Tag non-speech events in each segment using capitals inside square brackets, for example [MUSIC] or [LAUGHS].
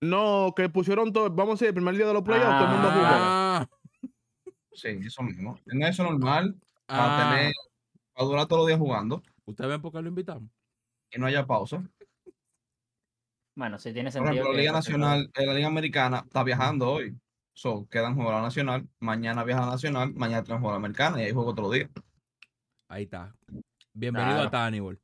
No, que pusieron todo, vamos a decir, el primer día de los playoffs, todo el mundo jugó. Ah, Sí, eso mismo. En eso normal, para ah. tener, para durar todos los días jugando ¿Ustedes ven por qué lo invitamos? y no haya pausa. Bueno, sí tiene Por sentido. ejemplo, la Liga Nacional, eh, la Liga Americana está viajando hoy. So, quedan juegos a la Nacional, mañana viaja a la Nacional, mañana tienen juego a la Americana y ahí juego otro día. Ahí está. Bienvenido a Claro. Tannibal.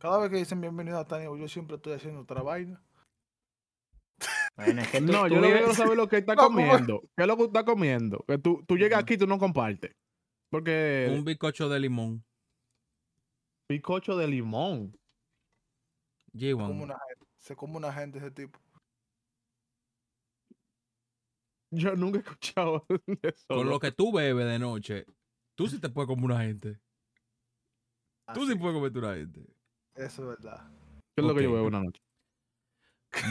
Cada vez que dicen bienvenido a Tania, yo siempre estoy haciendo otra vaina. Bueno, es que [LAUGHS] tú, No, tú yo vives- quiero saber lo que está [LAUGHS] No, comiendo. ¿Qué es lo que está comiendo? Que tú, tú llegas aquí y tú no compartes. Porque Un bizcocho de limón. bizcocho de limón. G1. Como una gente, se come una gente ese tipo. Yo nunca he escuchado [LAUGHS] eso. Con lo que tú bebes de noche, tú sí te puedes comer una gente. Tú sí puedes comerte una gente. Eso es verdad. ¿Qué es lo que yo veo una noche?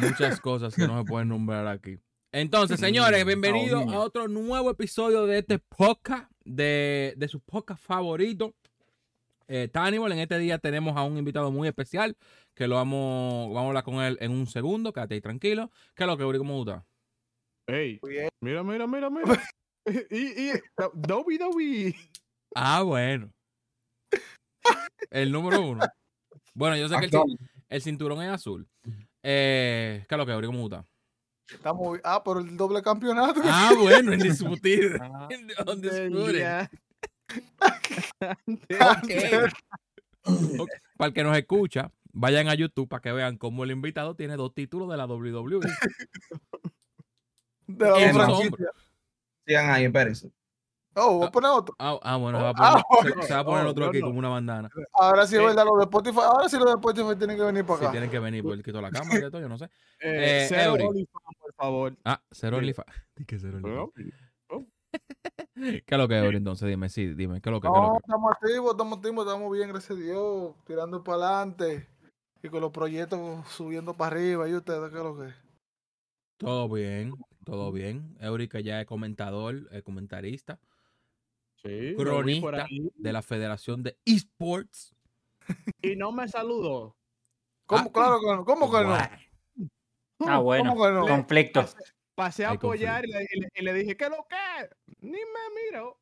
Muchas cosas que no se pueden nombrar aquí. Entonces, [LAUGHS] señores, bienvenidos a otro nuevo episodio de este podcast, de, de su podcast favorito, eh, Tannibal. En este día tenemos a un invitado muy especial, que lo vamos, vamos a hablar con él en un segundo, quédate ahí tranquilo. ¿Qué es lo que, Uri? ¿Cómo está? Ey, mira, mira, mira, mira. [LAUGHS] y, y, Dobby, Dobby. Ah, bueno. [LAUGHS] El número uno. Bueno, yo sé que el, cinturón es azul. Eh, ¿Qué es lo que? ¿Cómo está? Estamos, ah, pero el doble campeonato. Ah, bueno, [LAUGHS] indiscutible. Ah, [LAUGHS] Undisputed. Ya. [LAUGHS] Ok. Para el que nos escucha, vayan a YouTube para que vean cómo el invitado tiene dos títulos de la WWE. de la. Sigan ahí, espérense. Oh, voy a poner otro. Ah, ah, bueno, se va a Ah, poner, se, [LAUGHS] se va a poner oh, otro aquí no. como una bandana. Ahora sí es Eh. verdad, lo de Spotify. Ahora sí lo de Spotify tienen que venir para Si acá. tienen que venir porque quitó la [LAUGHS] cámara y todo, yo no sé. Eh, Eh, cero Eury. OnlyFans, por favor. Ah, cero Sí. OnlyFans. [LAUGHS] Que cero OnlyFans. Bueno, ¿Qué es lo que es, Eury? Entonces, dime, sí, dime, ¿qué es lo que, qué es lo No, que? estamos activos, estamos activos, estamos bien, gracias a Dios. Tirando para adelante. Y con los proyectos subiendo para arriba. ¿Y ustedes qué es lo que? Todo bien, todo bien. Eury que ya es comentador, es comentarista Sí, lo Cronista. de la Federación de Esports. Y no me saludó. ¿Cómo? Ah. claro que no. ¿Cómo que no? Ah, bueno. ¿Cómo que no? Conflicto. Pasé a Hay apoyar y le, y le- y le dije, ¿qué lo que? Ni me miro.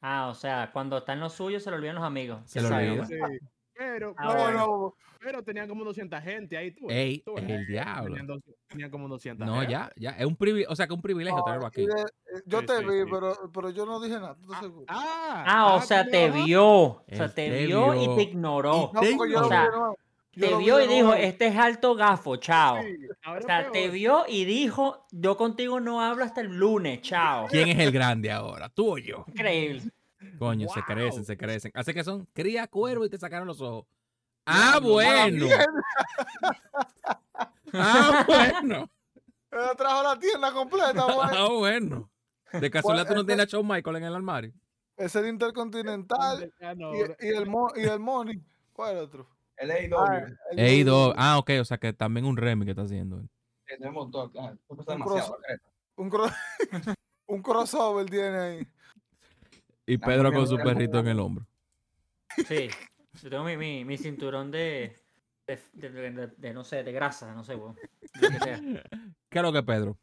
Ah, o sea, cuando está en lo suyo se le olvidan los amigos. Se Ya le sabemos. olvida. Sí. Pero, Ah, pero, bueno. pero tenían como 200 gente ahí. Tú, Ey, tú, el diablo. Tenían, dos- tenían como 200 No, gente. ya, ya. Es un privilegio, o sea, que es un privilegio No, tenerlo aquí. de- eh, yo Sí, te sí, vi, sí. Pero, pero yo no dije nada. ¿tú estás seguro? Ah, Ah, o sea, te vio. O sea, te te vio vio. y te ignoró. No, yo o sea. Yo Te vio y dijo, este es alto gafo, chao. O sea, te vio y dijo, yo contigo no hablo hasta el lunes, chao. ¿Quién es el grande ahora? ¿Tú o yo? Increíble. Coño, se crecen, se crecen. Así que son cría cuervo y te sacaron los ojos. Ah, bueno. [LAUGHS] Ah, bueno. [LAUGHS] Él trajo la tienda completa, güey. Ah, bueno. De casualidad tú no tienes a Shawn Michael en el armario. Ese de Intercontinental Ah, y, y el, mo, y el Money. ¿Cuál es el otro? El AEW. Ah, el Ah, ok, o sea que también un remix que está haciendo. él. Tenemos todo acá. Esto pasa Un cross-. Un, [LAUGHS] cro- un crossover tiene ahí. Y Pedro con su perrito en el hombro. Sí. Yo tengo mi, mi, mi cinturón de de, de, de- de- de, no sé, de grasa, no sé, weón. Lo que sea. ¿Qué es lo que Pedro?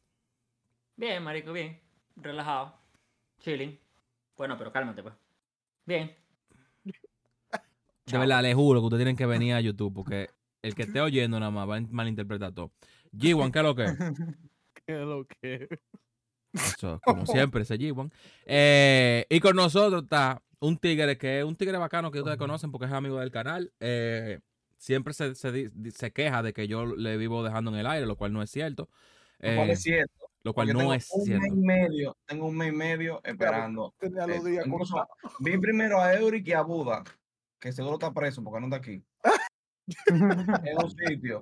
Bien, marico, bien. Relajado. Chilling. Bueno, pero cálmate, pues. Bien. De verdad, le juro que ustedes tienen que venir a YouTube porque el que esté oyendo nada más va a malinterpretar todo. G1, ¿qué es lo que? es? [LAUGHS] ¿Qué es lo que? Eso, [LAUGHS] como siempre, ese G1. Eh, y con nosotros está un tigre que es un tigre bacano que ustedes conocen porque es amigo del canal. Eh, siempre se, se se queja de que yo le vivo dejando en el aire, lo cual no es cierto. Lo cual Eh, es cierto. lo cual no tengo es un cierto. mes y medio, tengo un mes y medio esperando. Tenía los Eh, días incluso contados. vi primero a Eurik y a Buda, que seguro está preso porque no está aquí, [LAUGHS] en un sitio,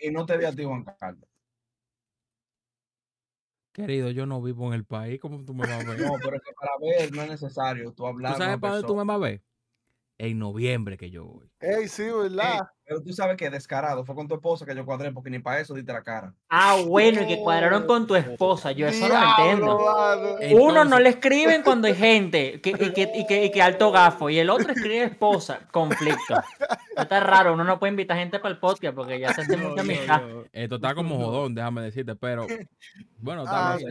y no te vi a ti, Juan Carlos. Querido, yo no vivo en el país. ¿Cómo tú me vas a ver? No, pero es que para ver no es necesario tú ¿Tú hablar. sabes para dónde tú me vas a ver? En noviembre que yo voy. Ey, sí, ¿verdad? Pero tú sabes que descarado fue con tu esposa que yo cuadré porque ni para eso diste la cara. Ah, bueno, y que cuadraron con tu esposa. Yo eso no lo entiendo. Uno no le escriben cuando hay gente que, y, que, y, que, y que alto gafo y el otro escribe esposa, conflicto. Está raro, uno no puede invitar gente para el podcast porque ya se hace Yo- mucha amistad. Esto está como jodón, déjame decirte, pero bueno, tal vez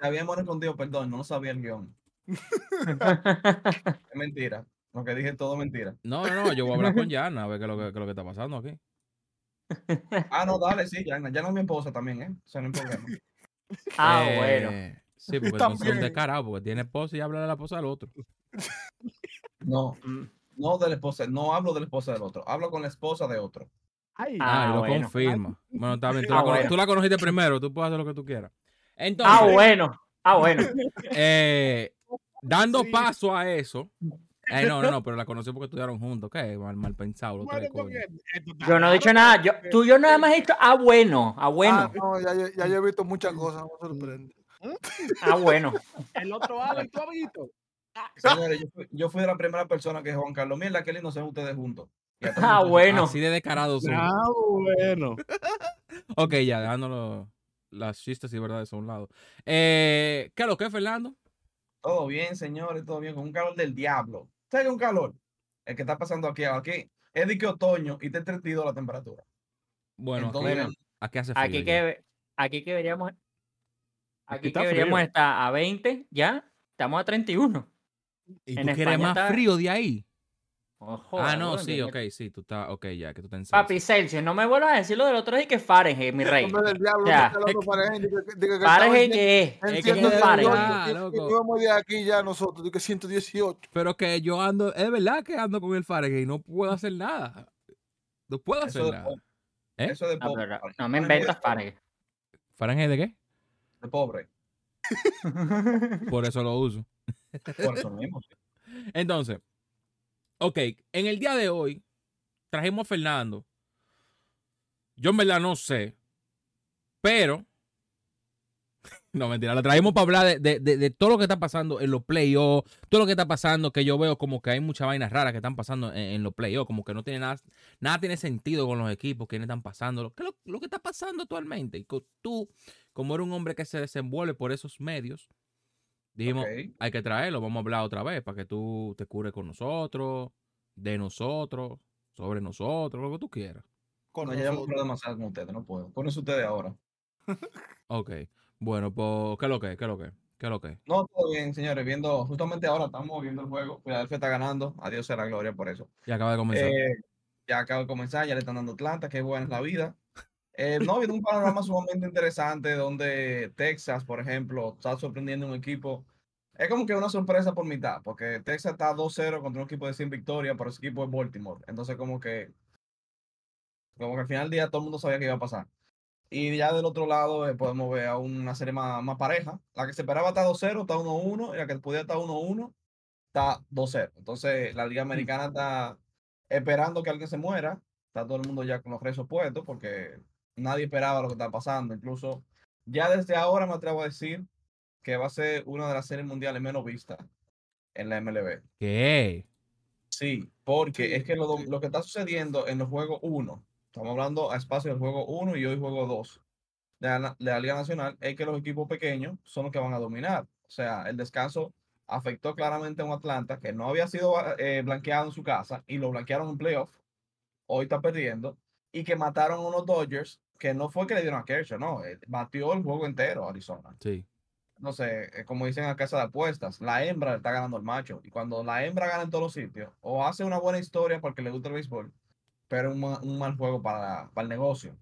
Te habíamos respondido, perdón, no sabía el guion. [LAUGHS] Es mentira. Lo que dije todo mentira. No, no, no, yo voy a hablar con [LAUGHS] Yana a ver qué es lo que, qué es lo que está pasando aquí. Ah, no, dale, sí, ya, ya no es mi esposa también, ¿eh? O sea, no hay problema. [LAUGHS] ah, bueno. Eh, Sí, porque son, son También. descarados, porque tiene esposa y habla de la esposa del otro. No, Mm. no de la esposa, no hablo de la esposa del otro, hablo con la esposa de otro. Ay, Ah, y Ah, lo bueno. confirma. Bueno, está bien, tú, Ah, la, bueno. tú la conociste primero, tú puedes hacer lo que tú quieras. Entonces, Ah, bueno. Ah, bueno. [LAUGHS] eh, dando Sí. paso a eso. Eh, no, no, no, pero la conocí porque estudiaron juntos. ¿Qué? Mal, mal pensado. bueno, está Yo no he dicho nada. Yo, tú yo nada más he dicho, ah, bueno. Ah, Ah, bueno. no, ya, yo- ya yo he visto muchas cosas, no me sorprende. Ah, bueno. [LAUGHS] El otro Alex, ¿tú has visto? Señores, yo fui, yo fui de la primera persona que Juan Carlos, mira, qué lindo se ven ustedes juntos. [LAUGHS] Ah, bueno. Así de descarados son. Ah, bueno. [LAUGHS] Ok, ya, dejándolo las chistes y verdades a un lado. Eh, ¿Qué es lo que es, Fernando? Todo bien, señores, todo bien, con un calor del diablo. ¿Sabes un calor? El que está pasando aquí, aquí. Es de que otoño y está 32 la temperatura. Bueno, Entonces, aquí, aquí hace frío. Aquí que, aquí que deberíamos, aquí está que deberíamos frío. estar a 20, ya. Estamos a 31. ¿Y en tú quieres más está- frío de ahí? Ojo, ah, no, bueno, sí, ok, sí, tú estás, ok, ya, que tú estás en Papi Celsius, no me vuelvas a decir lo del otro día que Fahrenheit, mi rey. No Fahrenheit en- que es. Es que ¿Qué es 118, Fahrenheit? Ah, y- y íbamos de aquí ya nosotros, digo que 118. Pero que yo ando, es verdad que ando con el Fahrenheit y no puedo hacer nada. No puedo hacer Eso de, nada. po- ¿Eh? eso de No, pobre. pero no me inventas Fahrenheit. ¿Fahrenheit de qué? De pobre. Por eso lo uso. Por eso mismo. sí. Entonces, ok, en el día de hoy trajimos a Fernando. Yo en verdad no sé, pero... [LAUGHS] No, mentira, lo trajimos para hablar de, de- de- todo lo que está pasando en los playoffs, todo lo que está pasando, que yo veo como que hay muchas vainas raras que están pasando en, en los playoffs, como que no tiene nada, nada tiene sentido con los equipos, que están pasando, lo, lo, lo que está pasando actualmente. Y tú, como eres un hombre que se desenvuelve por esos medios, dijimos, hay que traerlo, vamos a hablar otra vez para que tú te cures con nosotros, de nosotros, sobre nosotros, lo que tú quieras. Con No, ya hemos hablado demasiado con ustedes, no puedo. Pónganse ustedes ahora. Ok, bueno, pues, ¿qué es lo que? ¿Qué es lo que? ¿Qué es lo que? No, todo bien, señores. Viendo, justamente ahora estamos viendo el juego. Filadelfia está ganando. Adiós sea la gloria por eso. Y acaba de comenzar. Eh, ya acaba de comenzar, ya le están dando Atlanta, qué buena es la vida. Eh, no, viendo un panorama sumamente interesante donde Texas, por ejemplo, está sorprendiendo un equipo. Es como que una sorpresa por mitad, porque Texas está 2-0 contra un equipo de 100 victorias, pero ese equipo es Baltimore. Entonces, como que, como que al final del día todo el mundo sabía que iba a pasar. Y ya del otro lado eh, podemos ver a una serie más, más pareja. La que se esperaba está 2-0, está 1-1, y la que podía estar 1-1, está 2-0. Entonces, la Liga Americana está esperando que alguien se muera. Está todo el mundo ya con los rezos puestos porque nadie esperaba lo que está pasando. Incluso ya desde ahora me atrevo a decir que va a ser una de las series mundiales menos vistas en la MLB. ¿Qué? Sí, porque es que lo, lo que está sucediendo en los juegos 1, estamos hablando a espacio del juego 1 y hoy juego 2 de la, de la Liga Nacional, es que los equipos pequeños son los que van a dominar. O sea, el descanso afectó claramente a un Atlanta que no había sido eh, blanqueado en su casa y lo blanquearon en playoff. Hoy está perdiendo. Y que mataron a unos Dodgers que no fue que le dieron a Kershaw, no, eh, batió el juego entero Arizona Sí. no sé, eh, como dicen en la casa de apuestas, la hembra está ganando al macho. Y cuando la hembra gana en todos los sitios, o hace una buena historia porque le gusta el béisbol, pero un, ma- un mal juego para, para el negocio.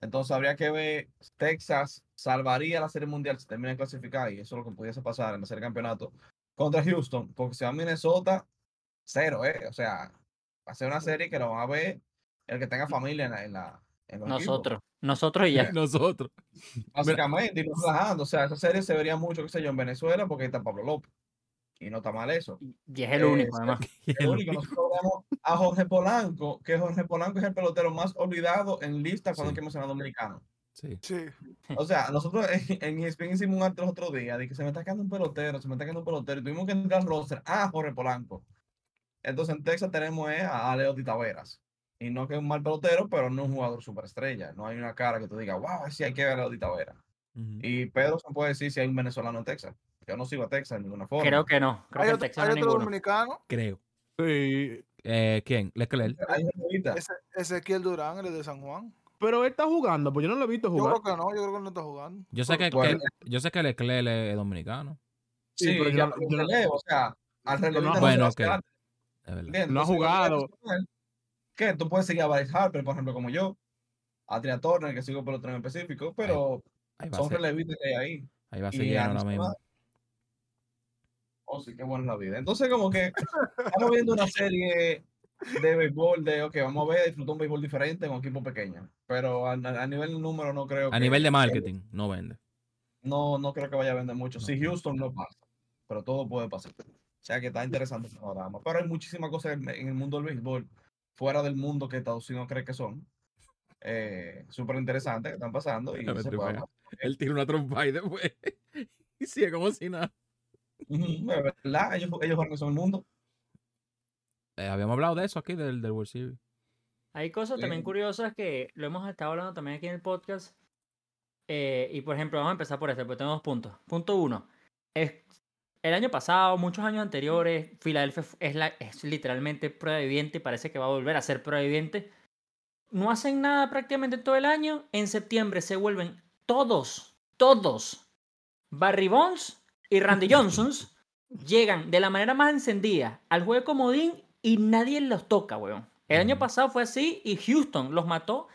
Entonces habría que ver, Texas salvaría la serie mundial si termina de clasificar, y eso es lo que pudiese pasar en la serie campeonato, contra Houston, porque si va a Minnesota, cero, ¿eh? O sea, va a ser una serie que lo van a ver el que tenga familia en la... En la. Nosotros. Nosotros y ya. [LAUGHS] Nosotros. Básicamente, y. O sea, esa serie se vería mucho, qué sé yo, en Venezuela porque ahí está Pablo López. Y no está mal eso. Y es el único, Eh, además. [LAUGHS] Lo único, nosotros vemos a Jorge Polanco, que Jorge Polanco es el pelotero más olvidado en lista cuando Sí. hay que mencionar dominicano. Sí. Sí. O sea, nosotros en, en ESPN hicimos un arte los otros días de que se me está quedando un pelotero, se me está quedando un pelotero, y tuvimos que entrar al roster a Jorge Polanco. Entonces en Texas tenemos eh, a Leo Taveras. Y no que es un mal pelotero, pero no es un jugador superestrella. No hay una cara que tú digas, wow, sí hay que ver a Taveras. Ujú. Y Pedro se puede decir si hay un venezolano en Texas. Yo no sigo a Texas de ninguna forma. Creo que no. Creo Hay que otro, Texas hay no otro dominicano, Creo. Sí. Eh, ¿Quién? Leclerc. Ezequiel Durán, el de San Juan. Pero él está jugando, pues yo no lo he visto Yo jugar. creo que no, yo creo que no está jugando. Yo sé que, que- yo sé que Leclerc es dominicano. Sí, Sí, pero yo no- yo no- o sea, al relevista no Bueno. No ha jugado. Que tú puedes seguir a Bryce Harper, por ejemplo, como yo, a Tria Turner, que sigo por otro en específico, pero Ahí son relevistas que hay ahí. ahí va a lleno ahora mismo. Oh, sí, qué buena es la vida. Entonces, como que estamos viendo una serie de béisbol, de, ok, vamos a ver, disfrutar un béisbol diferente en un equipo pequeño. Pero a, a nivel de número no creo A que- nivel de que- marketing, no vende. no, no creo que vaya a vender mucho. Si. Houston no pasa, pero todo puede pasar. O sea que está interesante el panorama. Pero hay muchísimas cosas en, en el mundo del béisbol, fuera del mundo que Estados Unidos cree que son. Eh, Súper interesantes que están pasando. Y se puede. Él tira una trompa y después. [LAUGHS] y sigue como si nada. Es verdad, ellos, ellos organizan el mundo. Eh, habíamos hablado de eso aquí, del, del World Series. Hay cosas también curiosas que lo hemos estado hablando también aquí en el podcast. Eh, y por ejemplo, vamos a empezar por este, porque tengo dos puntos. Punto uno. Es, el año pasado, muchos años anteriores, Filadelfia es, la, es literalmente prueba viviente parece que va a volver a ser prueba viviente. No hacen nada prácticamente todo el año. En septiembre se vuelven todos, todos, Barry Bonds y Randy [LAUGHS] Johnsons llegan de la manera más encendida al juego de comodín y nadie los toca, weón. El año pasado fue así y Houston los mató.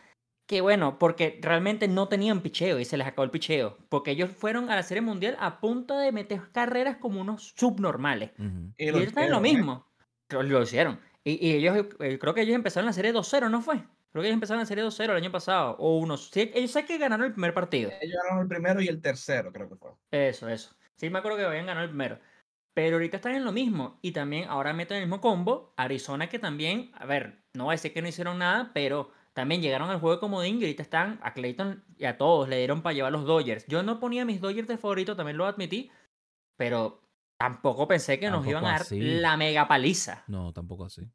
Que bueno, porque realmente no tenían picheo y se les acabó el picheo. Porque ellos fueron a la Serie Mundial a punto de meter carreras como unos subnormales. Y ellos están en lo ¿eh? mismo. Lo, lo hicieron. Y, y ellos, eh, creo que ellos empezaron la serie 2-0, ¿no fue? Creo que ellos empezaron la serie 2-0 el año pasado. O unos. Sí, ellos sé que ganaron el primer partido. Ellos ganaron el primero y el tercero, creo que fue. Eso, eso. Sí, me acuerdo que habían ganado el primero. Pero ahorita están en lo mismo. Y también ahora meten el mismo combo. Arizona, que también, a ver, no voy a decir que no hicieron nada, pero también llegaron al juego de comodín y ahorita están a Clayton y a todos le dieron para llevar los Dodgers. Yo no ponía mis Dodgers de favorito, también lo admití. Pero tampoco pensé que nos iban a dar así. la mega paliza. No, tampoco así.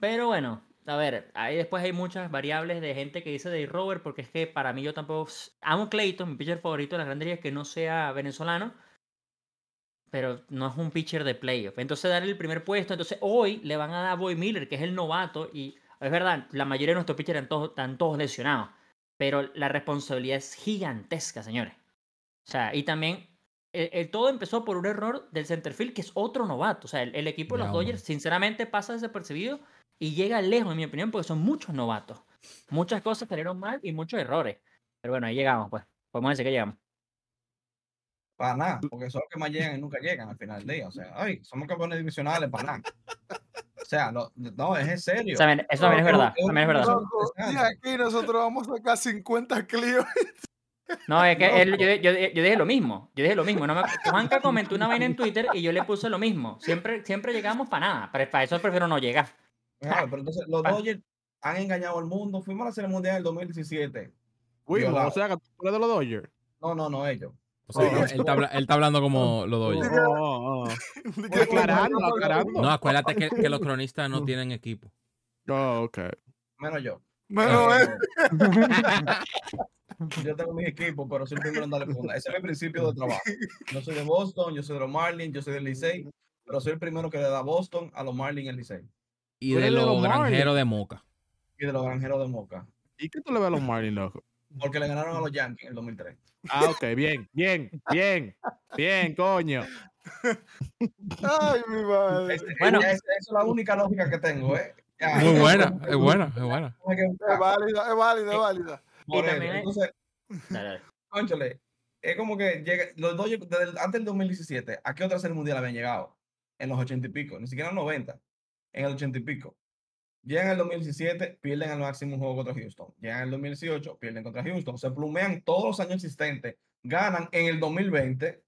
Pero bueno, a ver, ahí después hay muchas variables de gente que dice de Robert, porque es que para mí yo tampoco amo Clayton, mi pitcher favorito de las grandes ligas, que no sea venezolano, pero no es un pitcher de playoff. Entonces darle el primer puesto, entonces hoy le van a dar a Boy Miller, que es el novato, y es verdad, la mayoría de nuestros pitchers están todos, están todos lesionados, pero la responsabilidad es gigantesca, señores. O sea, y también el, el todo empezó por un error del centerfield, que es otro novato. O sea, el, el equipo de los. Dodgers, sinceramente, pasa desapercibido y llega lejos, en mi opinión, porque son muchos novatos. Muchas cosas salieron mal y muchos errores. Pero bueno, ahí llegamos, pues. Podemos decir que llegamos. Para nada, porque son los que más llegan y nunca llegan al final del día. O sea, ay, somos campeones divisionales para nada. O sea, no, no es en serio. Eso también, eso también es verdad. También es verdad. Y aquí nosotros vamos a sacar 50 Clio. No, es que [LAUGHS] No. él- yo, yo- yo dije lo mismo. Yo dije lo mismo. No me, Juanca comentó una vaina en Twitter y yo le puse lo mismo. Siempre, siempre llegamos para nada. Pero para eso prefiero no llegar. Claro, pero entonces los Ah. Dodgers han engañado al mundo. Fuimos a la Serie Mundial en el 2017. Fuimos, Violado. o sea, que tú eres de los Dodgers. No, no, no ellos. O sea, Oh. él, está, habla- él está hablando como los Oh, oh, oh. Di que- Aclarando, aclarando. No, acuérdate que, que los [LAUGHS] cronistas no tienen equipo. Oh, ok. Menos yo. Menos él. [LAUGHS] yo tengo mi equipo, pero soy el primero en darle funda. Ese es mi principio de trabajo. Yo soy de Boston, yo soy de los Marlins, yo soy del Licey, pero soy el primero que le da Boston a los Marlins y el Licey. Y de los granjeros de Moca. Y de los granjeros de Moca. ¿Y qué tú le ves a los Marlins, loco? Porque le ganaron a los Yankees en el 2003. Ah, ok, bien, bien, bien, bien, coño. Ay, mi madre. Bueno. esa- esa es la única lógica que tengo, ¿eh? Ya, Muy buena, es buena, es buena. Es válida, es válida, es válida. Por eso. Entonces, cónchale, es como que llega, los Dodgers desde el- antes del 2017, ¿a qué otra serie mundial habían llegado? En los 80 y pico, ni siquiera en los 90, en el 80 y pico. Llegan el 2017, pierden al máximo un juego contra Houston. Llegan el 2018, pierden contra Houston. Se plumean todos los años existentes. Ganan en el 2020,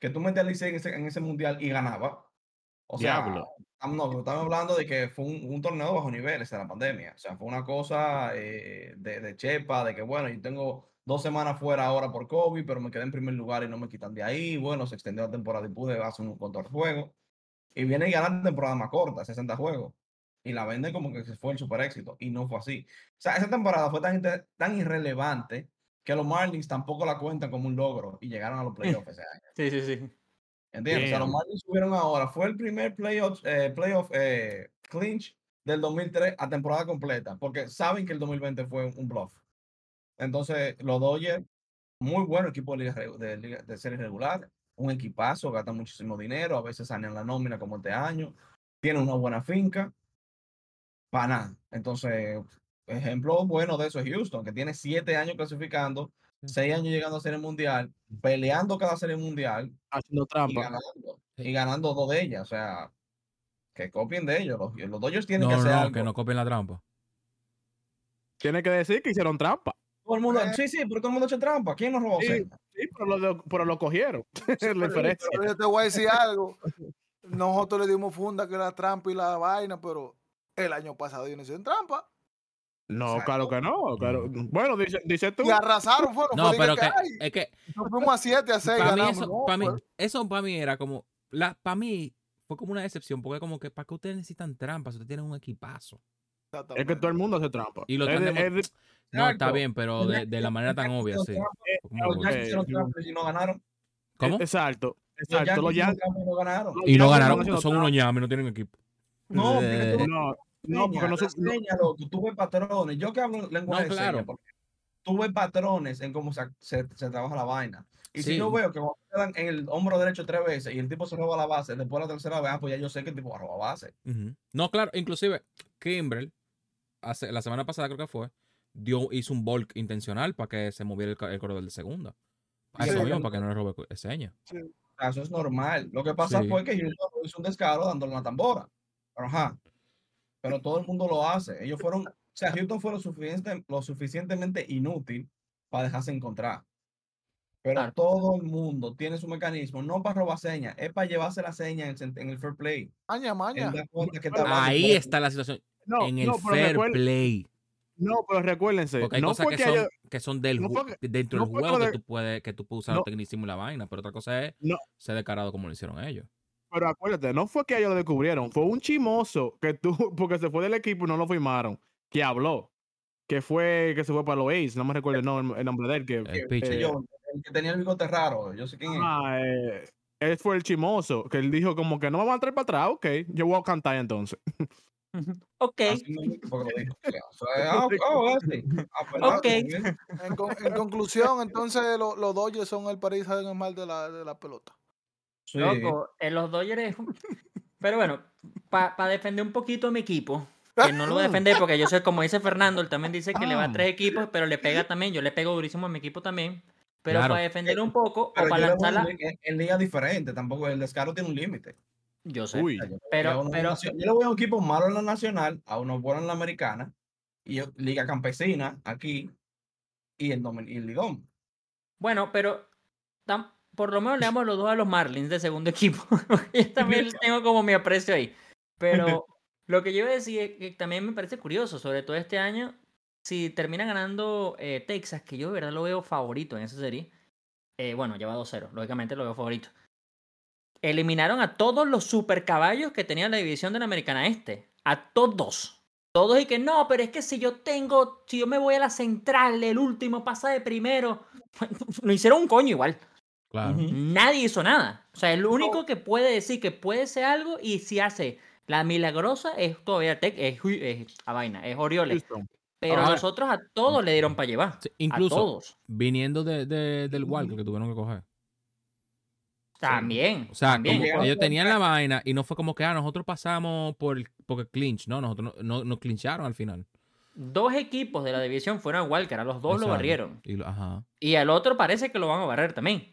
que tú metes al Licey en ese, en ese mundial y ganaba. O sea, Diablo. estamos, no, estamos hablando de que fue un, un torneo bajo niveles de la pandemia. O sea, fue una cosa eh, de, de chepa, de que bueno, yo tengo dos semanas fuera ahora por COVID, pero me quedé en primer lugar y no me quitan de ahí. Bueno, se extendió la temporada y pude hacer un control juego. y viene y gana temporada más corta, 60 juegos. Y la venden como que fue el super éxito. Y no fue así. O sea, esa temporada fue tan, tan irrelevante que los Marlins tampoco la cuentan como un logro y llegaron a los [LAUGHS] playoffs ese año. Sí, sí, sí. ¿Entiendes? O sea, los. Marlins subieron ahora. Fue el primer playoff, eh, playoff eh, clinch del 2003 a temporada completa, porque saben que el 2020 fue un bluff. Entonces, los Dodgers, muy buen equipo de, liga de, de serie regular, un equipazo, gastan muchísimo dinero, a veces sanean la nómina como este año, tienen una buena finca, para nada. Entonces, ejemplo bueno de eso es Houston, que tiene siete años clasificando, Sí. seis años llegando a serie mundial, peleando cada serie mundial, Haciendo y trampa. ganando, Sí. y ganando dos de ellas. O sea, que copien de ellos. Los, los Dodgers tienen No, que hacer no, algo. que no copien la trampa. Tiene que decir que hicieron trampa. Todo el mundo, Eh. sí, sí, pero todo el mundo ha hecho trampa. ¿Quién nos robó? Sí. Sí, pero lo, pero lo cogieron. [LAUGHS] diferencia. Pero yo te voy a decir algo. [LAUGHS] Nosotros le dimos funda que la trampa y la vaina, pero el año pasado ellos no hicieron trampa. No, claro que no. claro. Bueno, dice, dice tú. Y arrasaron, fueron. No, pero que, ay, es que nos fuimos a 7, a 6, para mí ganamos. eso, No, para mí, eso para mí era como, la, para mí fue como una decepción, porque como que, ¿para qué ustedes necesitan trampas? Ustedes tienen un equipazo. Es que todo el mundo hace trampa. Y lo Es es No, está bien, pero de, la manera tan obvia, sí. Los Yankees hicieron trampa y no ganaron. ¿Cómo? Exacto. Los Exacto. Los Yankees no ganaron. Y no ganaron, son unos ñames, no tienen equipo. No, Eh, No, no, porque no Seña, son. la seña, loco, tú ves patrones. Yo que hablo lenguaje No, de claro. señas, porque tú ves patrones en cómo se, se, se trabaja la vaina. Y Sí. si yo veo que cuando te dan en el hombro derecho tres veces y el tipo se roba la base, después la tercera vez, ah, pues ya yo sé que el tipo va a robar base. Ujú. No, claro, inclusive Kimbrel, hace, la semana pasada creo que fue, dio, hizo un bulk intencional para que se moviera el, el corredor de segunda. Sí, eso mismo, para que no le robe señas. Eso es normal. Lo que pasa fue que Houston hizo un descaro dándole una tambora. Pero, ajá. Pero todo el mundo lo hace. Ellos fueron, o sea, Houston fue lo, suficiente, lo suficientemente inútil para dejarse encontrar. Pero Claro. todo el mundo tiene su mecanismo, no para robar señas, es para llevarse la seña en en el fair play. Maña, maña. Que Ahí está la situación, No, en el no, fair play. no, pero recuérdense. Porque hay no cosas que son, haya- que son del no dentro no del juego que de- tú puedes, que tú puedes usar No. el tecnicismo y la vaina, pero otra cosa es No. ser descarado como lo hicieron ellos. Pero acuérdate, no fue que ellos lo descubrieron, fue un chimoso que tú, [LAUGHS] porque se fue del equipo y no lo firmaron, que habló, que fue, que se fue para los A's, no me recuerdo el nombre, el nombre de él, que, El pitcher. eh, Yo, el que tenía el bigote raro, yo sé quién es. ah, eh, él fue el chimoso, que él dijo como que no vamos a entrar para atrás, ok, yo voy a cantar entonces. [LAUGHS] Ok. Lo ah. Ah. En, con- en conclusión, entonces lo- los Dodgers son el París Saint mal de la, de la pelota. Sí. Loco, en los Dodgers es un- [LAUGHS] Pero bueno, para defender un poquito a mi equipo, que no lo voy a [LAUGHS] defender porque yo sé, como dice Fernando, él también dice que le va a Ah. tres equipos, pero le pega también, yo le pego durísimo a mi equipo también. Pero Claro. para defender un poco, Pero o para lanzarla, en, ligas diferentes, tampoco el descaro tiene un límite. yo sé. Uy, Pero- yo, pero- yo le voy a un equipo malo en la nacional, a uno bueno en la americana, y yo, liga campesina aquí, y el, domin- y el lidón. Bueno, pero tam- por lo menos le damos los dos a los Marlins de segundo equipo. [LAUGHS] yo también tengo como mi aprecio ahí. Pero lo que yo iba a decir es que también me parece curioso, sobre todo este año, si termina ganando eh, Texas, que yo de verdad lo veo favorito en esa serie. eh, bueno, lleva 2-0, lógicamente lo veo favorito. Eliminaron a todos los super caballos que tenía la división de la Americana Este. A todos. Todos y que no, pero es que si yo tengo, si yo me voy a la central, el último pasa de primero. [LAUGHS] Lo hicieron un coño igual. Claro. Nadie hizo nada. O sea, el único que puede decir que puede ser algo y si hace la milagrosa es todavía Tech, es, a vaina, es Orioles. Pero Ahora- nosotros a todos le dieron para llevar. Sí, a incluso todos. viniendo de, de- del Walker que tuvieron que coger. También. O sea, también. como ellos tenían la vaina y no fue como que ah, nosotros pasamos por el, porque clinch, no, nosotros no, no, nos clincharon al final. Dos equipos de la división fueron a Walker, a los dos lo barrieron. Y lo- ajá. Y al otro parece que lo van a barrer también.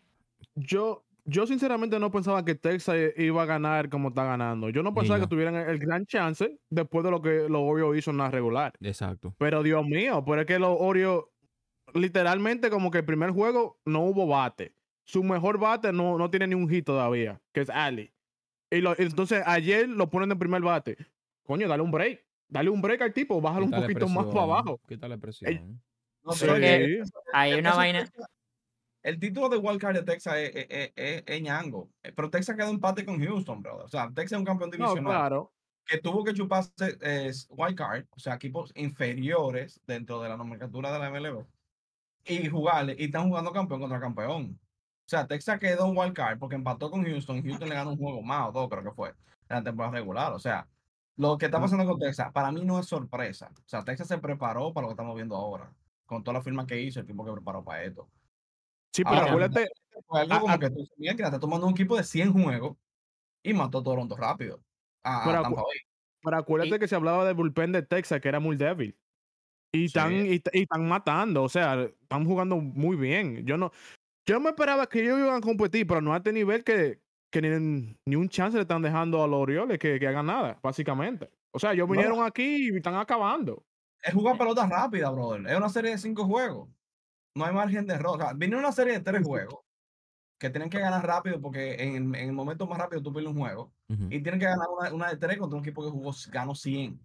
Yo, yo sinceramente no pensaba que Texas iba a ganar como está ganando. Yo no pensaba yo. que tuvieran el gran chance después de lo que los Orioles hizo en la regular. Exacto. Pero Dios mío, pero es que los Orioles, literalmente como que el primer juego no hubo bate. Su mejor bate no, no tiene ni un hit todavía, que es Ali. Y lo- entonces ayer lo ponen de primer bate. Coño, dale un break. Dale un break al tipo, bájalo un poquito más para abajo. Quítale presión. No, Sí. que- Hay una vaina. El título de wildcard de Texas es, es, es- es- ñango. Pero Texas quedó empate con Houston, brother. O sea, Texas es un campeón No, divisional claro. que tuvo que chuparse wildcard, o sea, equipos inferiores dentro de la nomenclatura de la MLB, y jugarle, y están jugando campeón contra campeón. O sea, Texas quedó en wildcard porque empató con Houston, Houston le ganó un juego más o dos, creo que fue, en la temporada regular. O sea, lo que está pasando con Texas, para mí no es sorpresa. O sea, Texas se preparó para lo que estamos viendo ahora, con toda la firma que hizo, el equipo que preparó para esto. Sí, pero acuérdate, Fue algo como que tú sabías que está tomando un equipo de 100 juegos y mató a Toronto rápido. A, Pero acu- acuérdate Y- que se hablaba del bullpen de Texas, que era muy débil. Y están, Sí. y, están matando, o sea, están jugando muy bien. Yo no, yo me esperaba que ellos iban a competir, pero no a este nivel que, que ni, ni un chance le están dejando a los Orioles que, que hagan nada, básicamente. O sea, ellos No. vinieron aquí y están acabando. Es jugar pelota rápida, brother. Es una serie de cinco juegos. No hay margen de error. O sea, viene una serie de tres juegos que tienen que ganar rápido porque en, en el momento más rápido tú pierdes un juego. Y tienen que ganar una, una de tres contra un equipo que jugó, ganó 100.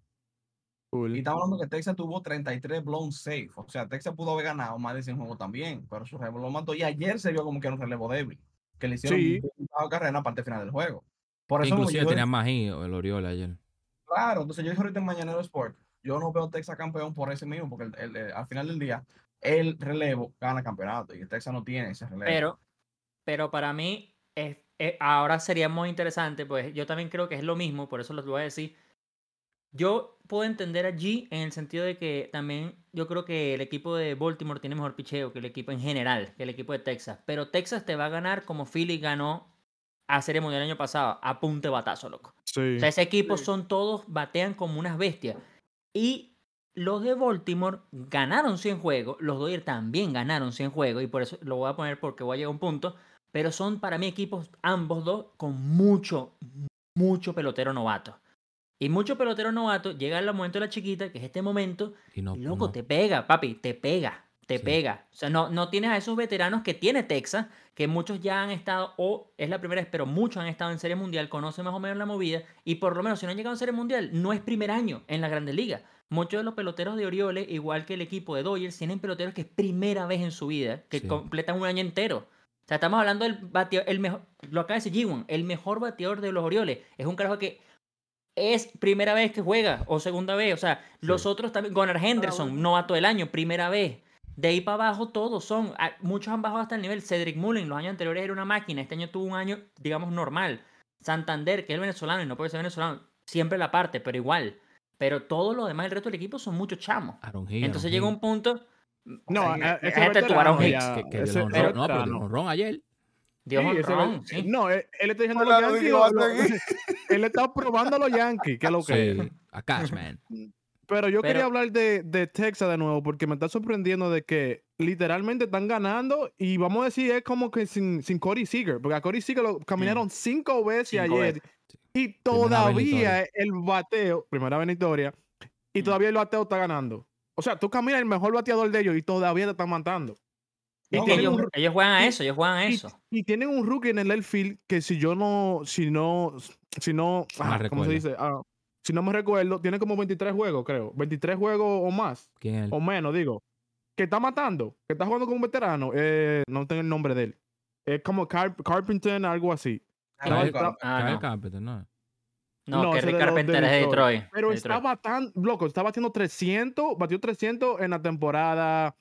Cool. Y estamos hablando que Texas tuvo 33 blown safe. O sea, Texas pudo haber ganado más de 100 juegos también. Pero su relevo lo mató. Y ayer se vio como que era un relevo débil. Que le hicieron Sí. un carrera en la parte final del juego. Por eso Inclusive tenía más ahí el Orioles ayer. Claro, entonces yo dije ahorita en Mañanero Sport, yo no veo Texas campeón por ese mismo, porque el- el- el- al final del día, el relevo gana campeonato y Texas no tiene ese relevo. Pero, pero para mí, es, es- ahora sería muy interesante, pues yo también creo que es lo mismo, por eso les voy a decir. Yo puedo entender allí en el sentido de que también yo creo que el equipo de Baltimore tiene mejor picheo que el equipo en general, que el equipo de Texas. Pero Texas te va a ganar como Philly ganó a Serie Mundial el año pasado, a punte batazo, loco. Sí. O sea, ese equipo Sí. son todos, batean como unas bestias. Y los de Baltimore ganaron 100 juegos, los Dodgers también ganaron 100 juegos, y por eso lo voy a poner porque voy a llegar a un punto, pero son para mí equipos, ambos dos, con mucho, mucho pelotero novato. Y mucho pelotero novato llega el momento de la chiquita, que es este momento, Y no, loco, no. te pega, papi, te pega, te Sí. pega. O sea, no, no tienes a esos veteranos que tiene Texas, que muchos ya han estado, o es la primera vez, pero muchos han estado en Serie Mundial, conocen más o menos la movida, y por lo menos si no han llegado a Serie Mundial, no es primer año en la Grandes Ligas. Muchos de los peloteros de Orioles, igual que el equipo de Dodgers, tienen peloteros que es primera vez en su vida, que Sí. completan un año entero. O sea, estamos hablando del bateador, el mejor, lo acaba de decir G1, el mejor bateador de los Orioles. Es un carajo que es primera vez que juega o segunda vez. O sea, los otros también. Gunnar Henderson, bueno. novato del año, primera vez. De ahí para abajo todos son. ah, Muchos han bajado hasta el nivel. Cedric Mullen, los años anteriores era una máquina. Este año tuvo un año, digamos, normal. Santander, que es el venezolano y no puede ser venezolano, siempre la parte, pero igual. Pero todo lo demás, el resto del equipo son muchos chamos. Aaron Hill, Entonces Aaron llega Hill. un punto. No, sea, a- ese déjate tu Aaron Hicks, Que, que dio ese- honrón. No, pero dio honrón ayer. Dios Sí, honrón, sí. No, él, él está diciendo a Bueno, los Yankees. digo, lo- [LAUGHS] él está probando a los Yankees, que es lo que. Sí, a Cashman. Pero yo Pero- quería hablar de, de Texas de nuevo, porque me está sorprendiendo de que literalmente están ganando y vamos a decir, es como que sin, sin Cody Seager, porque a Cody Seager lo caminaron cinco veces Cinco ayer veces. Y todavía el bateo, primera vez en historia, y Mm. todavía el bateo está ganando. O sea, tú caminas el mejor bateador de ellos y todavía te están matando. No, ellos, un- ellos juegan a y- eso, ellos juegan a eso. Y, tienen un rookie en el left field que si yo no, si no, si no, ah, ¿cómo se dice? Ah, si no me recuerdo, tiene como 23 juegos, creo. 23 juegos o más, ¿Quién o menos, digo. Que está matando, que está jugando con un veterano. eh, no tengo el nombre de él. Es como Car- Carpenter, algo así. Ah, no, está-. Ah, Kyle no. Carpenter, ¿no? No, no, que ese Rick de Carpenter es de Detroit. Pero de está Detroit. batando, loco, está batiendo 300, batió 300 en la temporada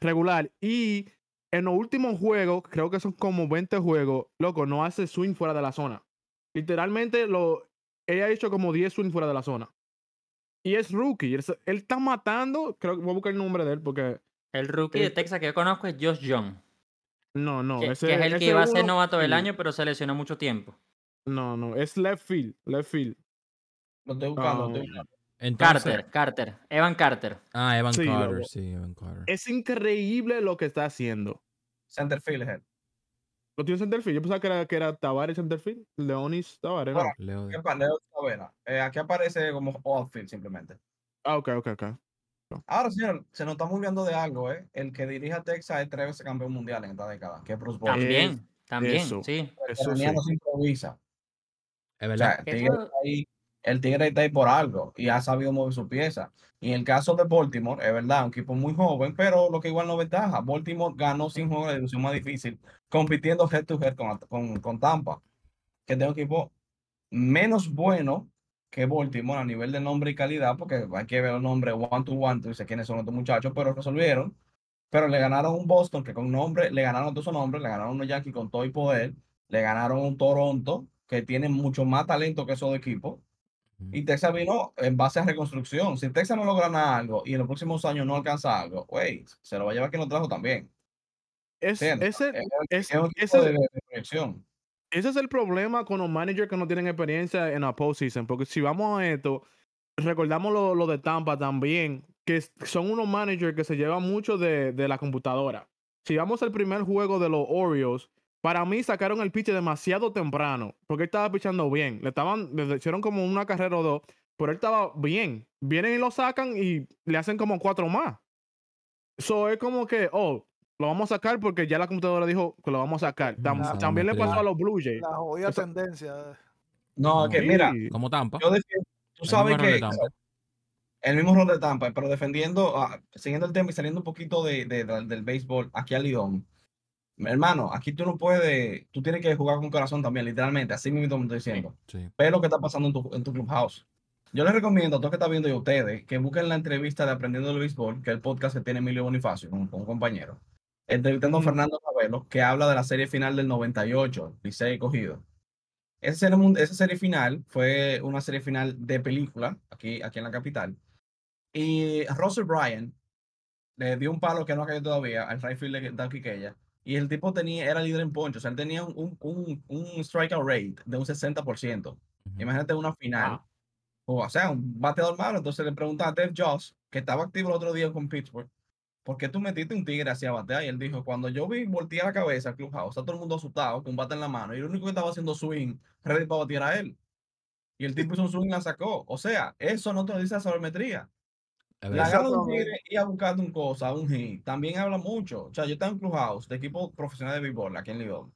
regular. Y en los últimos juegos, creo que son como 20 juegos, loco, no hace swing fuera de la zona. Literalmente, lo, él ha hecho como 10 swing fuera de la zona. Y es rookie. Él, está matando, creo que voy a buscar el nombre de él porque... El rookie de Texas que yo conozco es Josh Young, No, no. que, ese, que es el ese que iba a ser novato del sí. año, pero se lesionó mucho tiempo. No, no, es left field, left field. Lo estoy buscando, lo estoy buscando. Entonces, Carter, Carter, Evan Carter. Ah, Evan Sí, Carter, sí, Evan Carter. Es increíble lo que está haciendo. Center field es él. ¿Lo tiene Centerfield? Yo pensaba que era, que era Tavares Centerfield. Leonis Tavares, ¿no? Bueno. Leo de- ¿Qué pa- Leo. Eh, aquí aparece como outfield simplemente. Ah, ok, ok, ok. Ahora, señor, se nos está olvidando de algo, ¿eh? El que dirige a Texas es tres veces campeón mundial en esta década, que es Bruce Bochy. También, también, eso. sí. Eso Veteranía sí. no se improvisa. Es O verdad. sea, Que Tigre eso- está ahí el Tigre está ahí por algo y ha sabido mover su pieza. Y en el caso de Baltimore, es verdad, un equipo muy joven, pero lo que igual no ventaja. Baltimore ganó sin juego de división más difícil, compitiendo head to head con, con, con Tampa, que es un equipo menos bueno que Baltimore a nivel de nombre y calidad, porque hay que ver los nombres one to one, tú dices quiénes son estos muchachos, pero resolvieron. Pero le ganaron un Boston que con nombre, le ganaron todos esos nombres, le ganaron unos Yankees con todo y poder, le ganaron un Toronto que tiene mucho más talento que esos equipos. Y Texas vino en base a reconstrucción. Si Texas no logra nada algo y en los próximos años no alcanza algo, güey, se lo va a llevar quien lo trajo también. Es, ese, Es, es- es un tipo ese- de, de proyección. Ese es el problema con los managers que no tienen experiencia en la postseason. Porque si vamos a esto, recordamos lo, lo de Tampa también, que son unos managers que se llevan mucho de, de la computadora. Si vamos al primer juego de los Orioles, para mí sacaron el pitch demasiado temprano, porque él estaba pichando bien. Le estaban, le hicieron como una carrera o dos, pero él estaba bien. Vienen y lo sacan y le hacen como cuatro más. Eso es como que, oh, lo vamos a sacar porque ya la computadora dijo que lo vamos a sacar. Tam- también le pasó a los Blue Jays. La jodida Eso- tendencia. No, que Sí. mira, Como Tampa. yo defiendo, tú El sabes mismo rol de que Tampa. el mismo rol de Tampa, pero defendiendo, ah, siguiendo el tema y saliendo un poquito de, de- de- del béisbol aquí a Lidón. Hermano, aquí tú no puedes, tú tienes que jugar con corazón también, literalmente, así mismo me estoy diciendo. Sí. Ve lo que está pasando en tu, en tu clubhouse. Yo les recomiendo a todos que están viendo y a ustedes que busquen la entrevista de Aprendiendo del Béisbol, que es el podcast que tiene Emilio Bonifacio con, con un compañero, entrevistando a Ujú. Fernando Cabello, que habla de la serie final del 98, Licey cogido. Esa serie, esa serie final fue una serie final de película, aquí, aquí en la capital. Y Russell Bryan le dio un palo que no ha caído todavía al right field de Quiqueya. Y el tipo tenía, era líder en poncho, o sea, él tenía un, un, un strikeout rate de un 60%. Ujú. Imagínate una final. O, sea, un bateador malo. Entonces le preguntan a Dave Joss, que estaba activo el otro día con Pittsburgh, ¿por qué tú metiste un tigre hacia batear? Y él dijo, cuando yo vi voltear la cabeza al clubhouse, está todo el mundo asustado, con un bate en la mano, y el único que estaba haciendo swing, ready para batear a él. Y el tipo hizo un swing y la sacó. O sea, eso no te lo dice la sabermetría. La gana de un tigre y a buscar un cosa, un hit, también habla mucho. O sea, yo estaba en Clubhouse de equipo profesional de béisbol aquí en Lidón.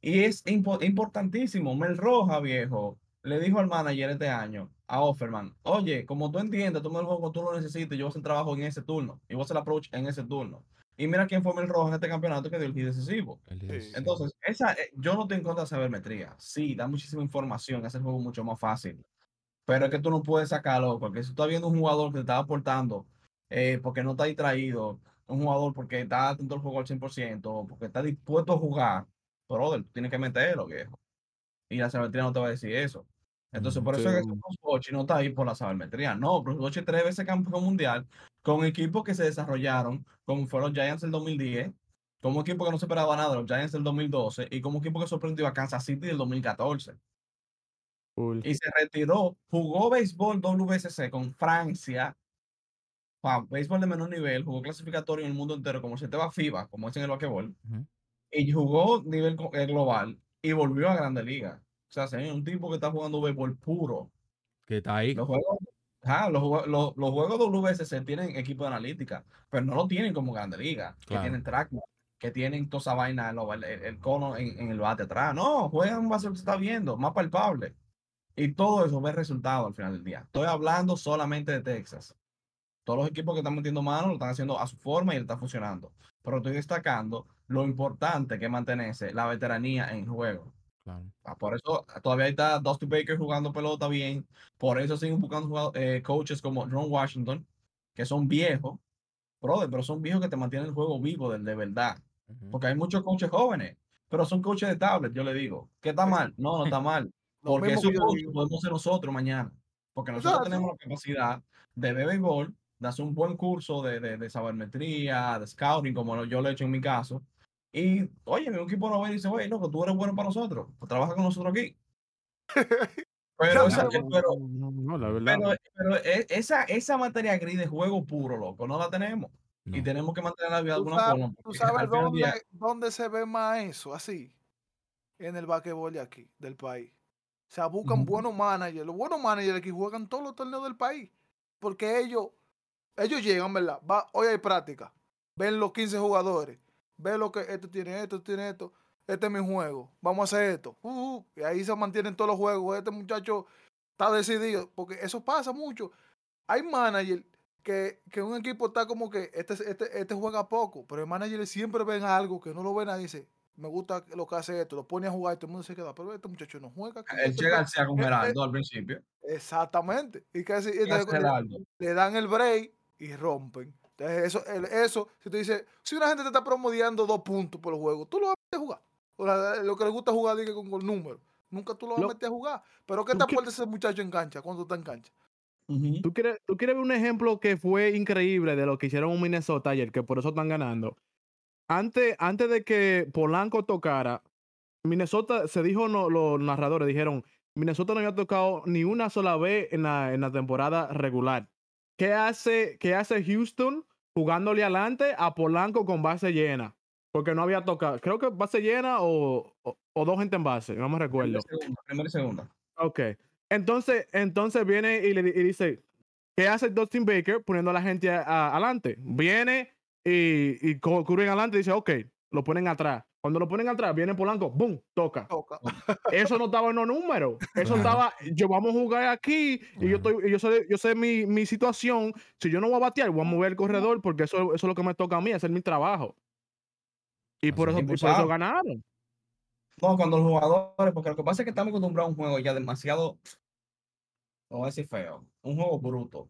Y es impo- importantísimo. Mel Roja, viejo, le dijo al manager este año, a Offerman, oye, como tú entiendes, tú me el juego, tú lo necesitas, yo voy a hacer trabajo en ese turno. Y voy a hacer el approach en ese turno. Y mira quién fue Mel Roja en este campeonato que dio el hit decisivo. El Sí. Entonces, esa, eh, yo no estoy en contra de sabermetría. Sí, da muchísima información, hace el juego mucho más fácil. Pero es que tú no puedes sacarlo, porque si tú estás viendo un jugador que te está aportando, eh, porque no está distraído, un jugador porque está atento al juego al 100%, porque está dispuesto a jugar, brother, tú tienes que meterlo, viejo. Y la sabermetría no te va a decir eso. Entonces, por eso es que. Bruce no está ahí por la sabermetría. No, Bruce Bochy es tres veces campeón mundial con equipos que se desarrollaron, como fueron los Giants del 2010, como equipo que no se esperaba nada, los Giants del 2012, y como equipo que sorprendió a Kansas City del 2014 Cool. y se retiró, jugó béisbol WSC con Francia, wow, béisbol de menor nivel, jugó clasificatorio en el mundo entero, como si te va FIBA, como es en el basquetbol, y jugó nivel eh, global y volvió a Grande Liga. O sea, es un tipo que está jugando béisbol puro. Que está ahí. Los juegos, ajá, los, los, los juegos WSC tienen equipo de analítica, pero no lo tienen como Grande Liga, que tienen track, que tienen toda esa vaina, el, el- cono en, en el bate atrás. No, juegan más lo que se está viendo, más palpable. Y todo eso ve resultado al final del día. Estoy hablando solamente de Texas. Todos los equipos que están metiendo mano lo están haciendo a su forma y le está funcionando. Pero estoy destacando lo importante que mantenerse la veteranía en juego. Claro. Ah, Por eso todavía está Dusty Baker jugando pelota bien. Por eso siguen buscando eh, coaches como Ron Washington, que son viejos, brother, pero son viejos que te mantienen el juego vivo de, de verdad. Ujú. Porque hay muchos coaches jóvenes, pero son coaches de tablet, yo le digo. ¿Qué está mal? No, no está mal. [LAUGHS] Porque esos coaches podemos ser nosotros mañana. Porque nosotros Exacto. tenemos la capacidad de ver béisbol, de hacer un buen curso de, de, de sabermetría, de scouting, como yo lo he hecho en mi caso. Y, oye, mi equipo no ve y dice, oye, loco, tú eres bueno para nosotros, pues trabaja con nosotros aquí. [LAUGHS] Pero, esa- Claro. pero, No, no, la verdad. pero, pero esa, esa materia gris de juego puro, loco, no la tenemos. Y tenemos que mantenerla de ¿Tú alguna sabes, forma. tú sabes día- dónde, dónde se ve más eso? Así. En el basquetbol de aquí, del país. O sea, buscan buenos managers. Los buenos managers que juegan todos los torneos del país. Porque ellos, ellos llegan, ¿verdad? Va, hoy hay práctica. Ven los 15 jugadores. Ven lo que esto tiene esto, esto tiene esto. Este es mi juego. Vamos a hacer esto. Uh, uh, y ahí se mantienen todos los juegos. Este muchacho está decidido, porque eso pasa mucho. Hay managers que, que un equipo está como que este, este, este juega poco, pero el manager siempre ven algo que no lo ven y dice, me gusta lo que hace esto, lo pone a jugar y todo el mundo se queda, pero este muchacho no juega. El este juega". García con Eh, eh, Geraldo al principio. Exactamente. Y casi le dan el break y rompen. Entonces, eso, el- eso, si tú dices, si una gente te está promediando dos puntos por el juego, tú lo vas a meter a jugar. O sea, lo que le gusta jugar diga, con, con números. Nunca tú lo vas Lo- a meter a jugar. Pero ¿qué ¿Tú te aporta ese muchacho en cancha cuando está en cancha? ¿Tú quieres, ¿Tú quieres ver un ejemplo que fue increíble de lo que hicieron en Minnesota ayer, que por eso están ganando? Antes, antes de que Polanco tocara, Minnesota, se dijo, no, los narradores dijeron, Minnesota no había tocado ni una sola vez en la, en la temporada regular. ¿Qué hace, ¿Qué hace Houston jugándole adelante a Polanco con base llena? Porque no había tocado, creo que base llena o, o, o dos gente en base, no me recuerdo. Primera y segunda, primera y segunda. Ok. Entonces, entonces viene y le y dice, ¿qué hace Dustin Baker poniendo a la gente a- a- adelante? Viene y, y cubren adelante y dice, ok, lo ponen atrás. Cuando lo ponen atrás, viene Polanco, boom, toca. Toca. Eso no estaba en los números. Eso estaba, yo vamos a jugar aquí y yo estoy, y yo sé, yo sé mi, mi situación. Si yo no voy a batear, voy a mover el corredor porque eso, eso es lo que me toca a mí, hacer mi trabajo. Y por eso, es. y por eso ganaron. No, cuando los jugadores, porque lo que pasa es que estamos acostumbrados a un juego ya demasiado, no voy a decir feo, un juego bruto.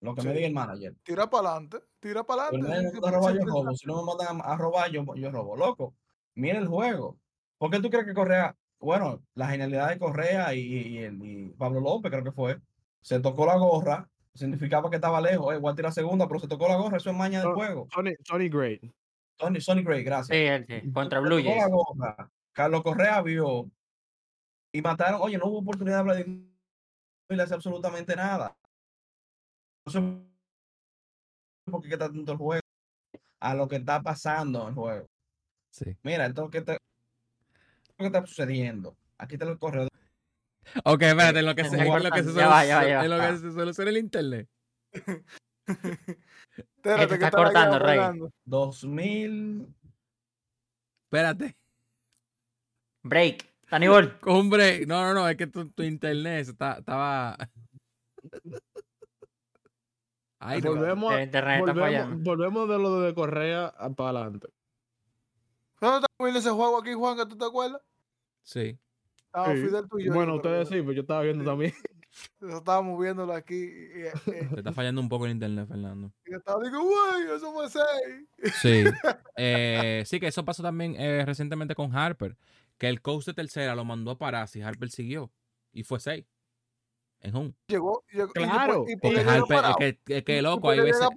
Lo que me diga el manager. Tira para adelante. Tira para adelante. Si no me mandan a, a robar, yo, yo robo. Loco, mira el juego. ¿Por qué tú crees que Correa, bueno, la genialidad de Correa y, y, Pablo López, creo que fue, se tocó la gorra, significaba que estaba lejos, eh, voy a tirar segunda, pero se tocó la gorra, eso es maña del juego. Sony, Sony Great. Tony, Sonny Gray, gracias. Sí, él sí, contra Blue Jays. la gorra, Carlos Correa vio y mataron. Oye, no hubo oportunidad de Vladimir y le hace absolutamente nada. No sé por qué está tanto el juego a lo que está pasando en el juego. Sí. Mira, esto que está, que está sucediendo. Aquí está el corredor. Ok, espérate, en lo que se, en lo que se, Ya va, ya va, solu- ya va. en lo que se soluciona el internet. [LAUGHS] Espérate, te que está cortando, Rey. hablando. 2000. Espérate. Break. Danibol. Hombre, [LAUGHS] no, no, no, es que tu, tu internet está, estaba. [LAUGHS] No. Volvemos, volvemos, volvemos de lo de Correa para adelante. ¿Dónde está viendo ese juego aquí, Juan, que tú te acuerdas? Sí. Ah, yo. Bueno, yo ustedes que- sí, pero yo estaba viendo también. Eso [LAUGHS] estábamos viéndolo aquí. Y, y- y- Te está fallando un poco el internet, Fernando. y yo estaba digo, güey, eso fue seis. [LAUGHS] Sí. Eh, sí, que eso pasó también eh, recientemente con Harper. Que el coach de tercera lo mandó a parar si Harper siguió. Y fue 6. En home. Llegó, llegó y Claro, y Porque llega Harper, es que, es que Y loco, hay veces.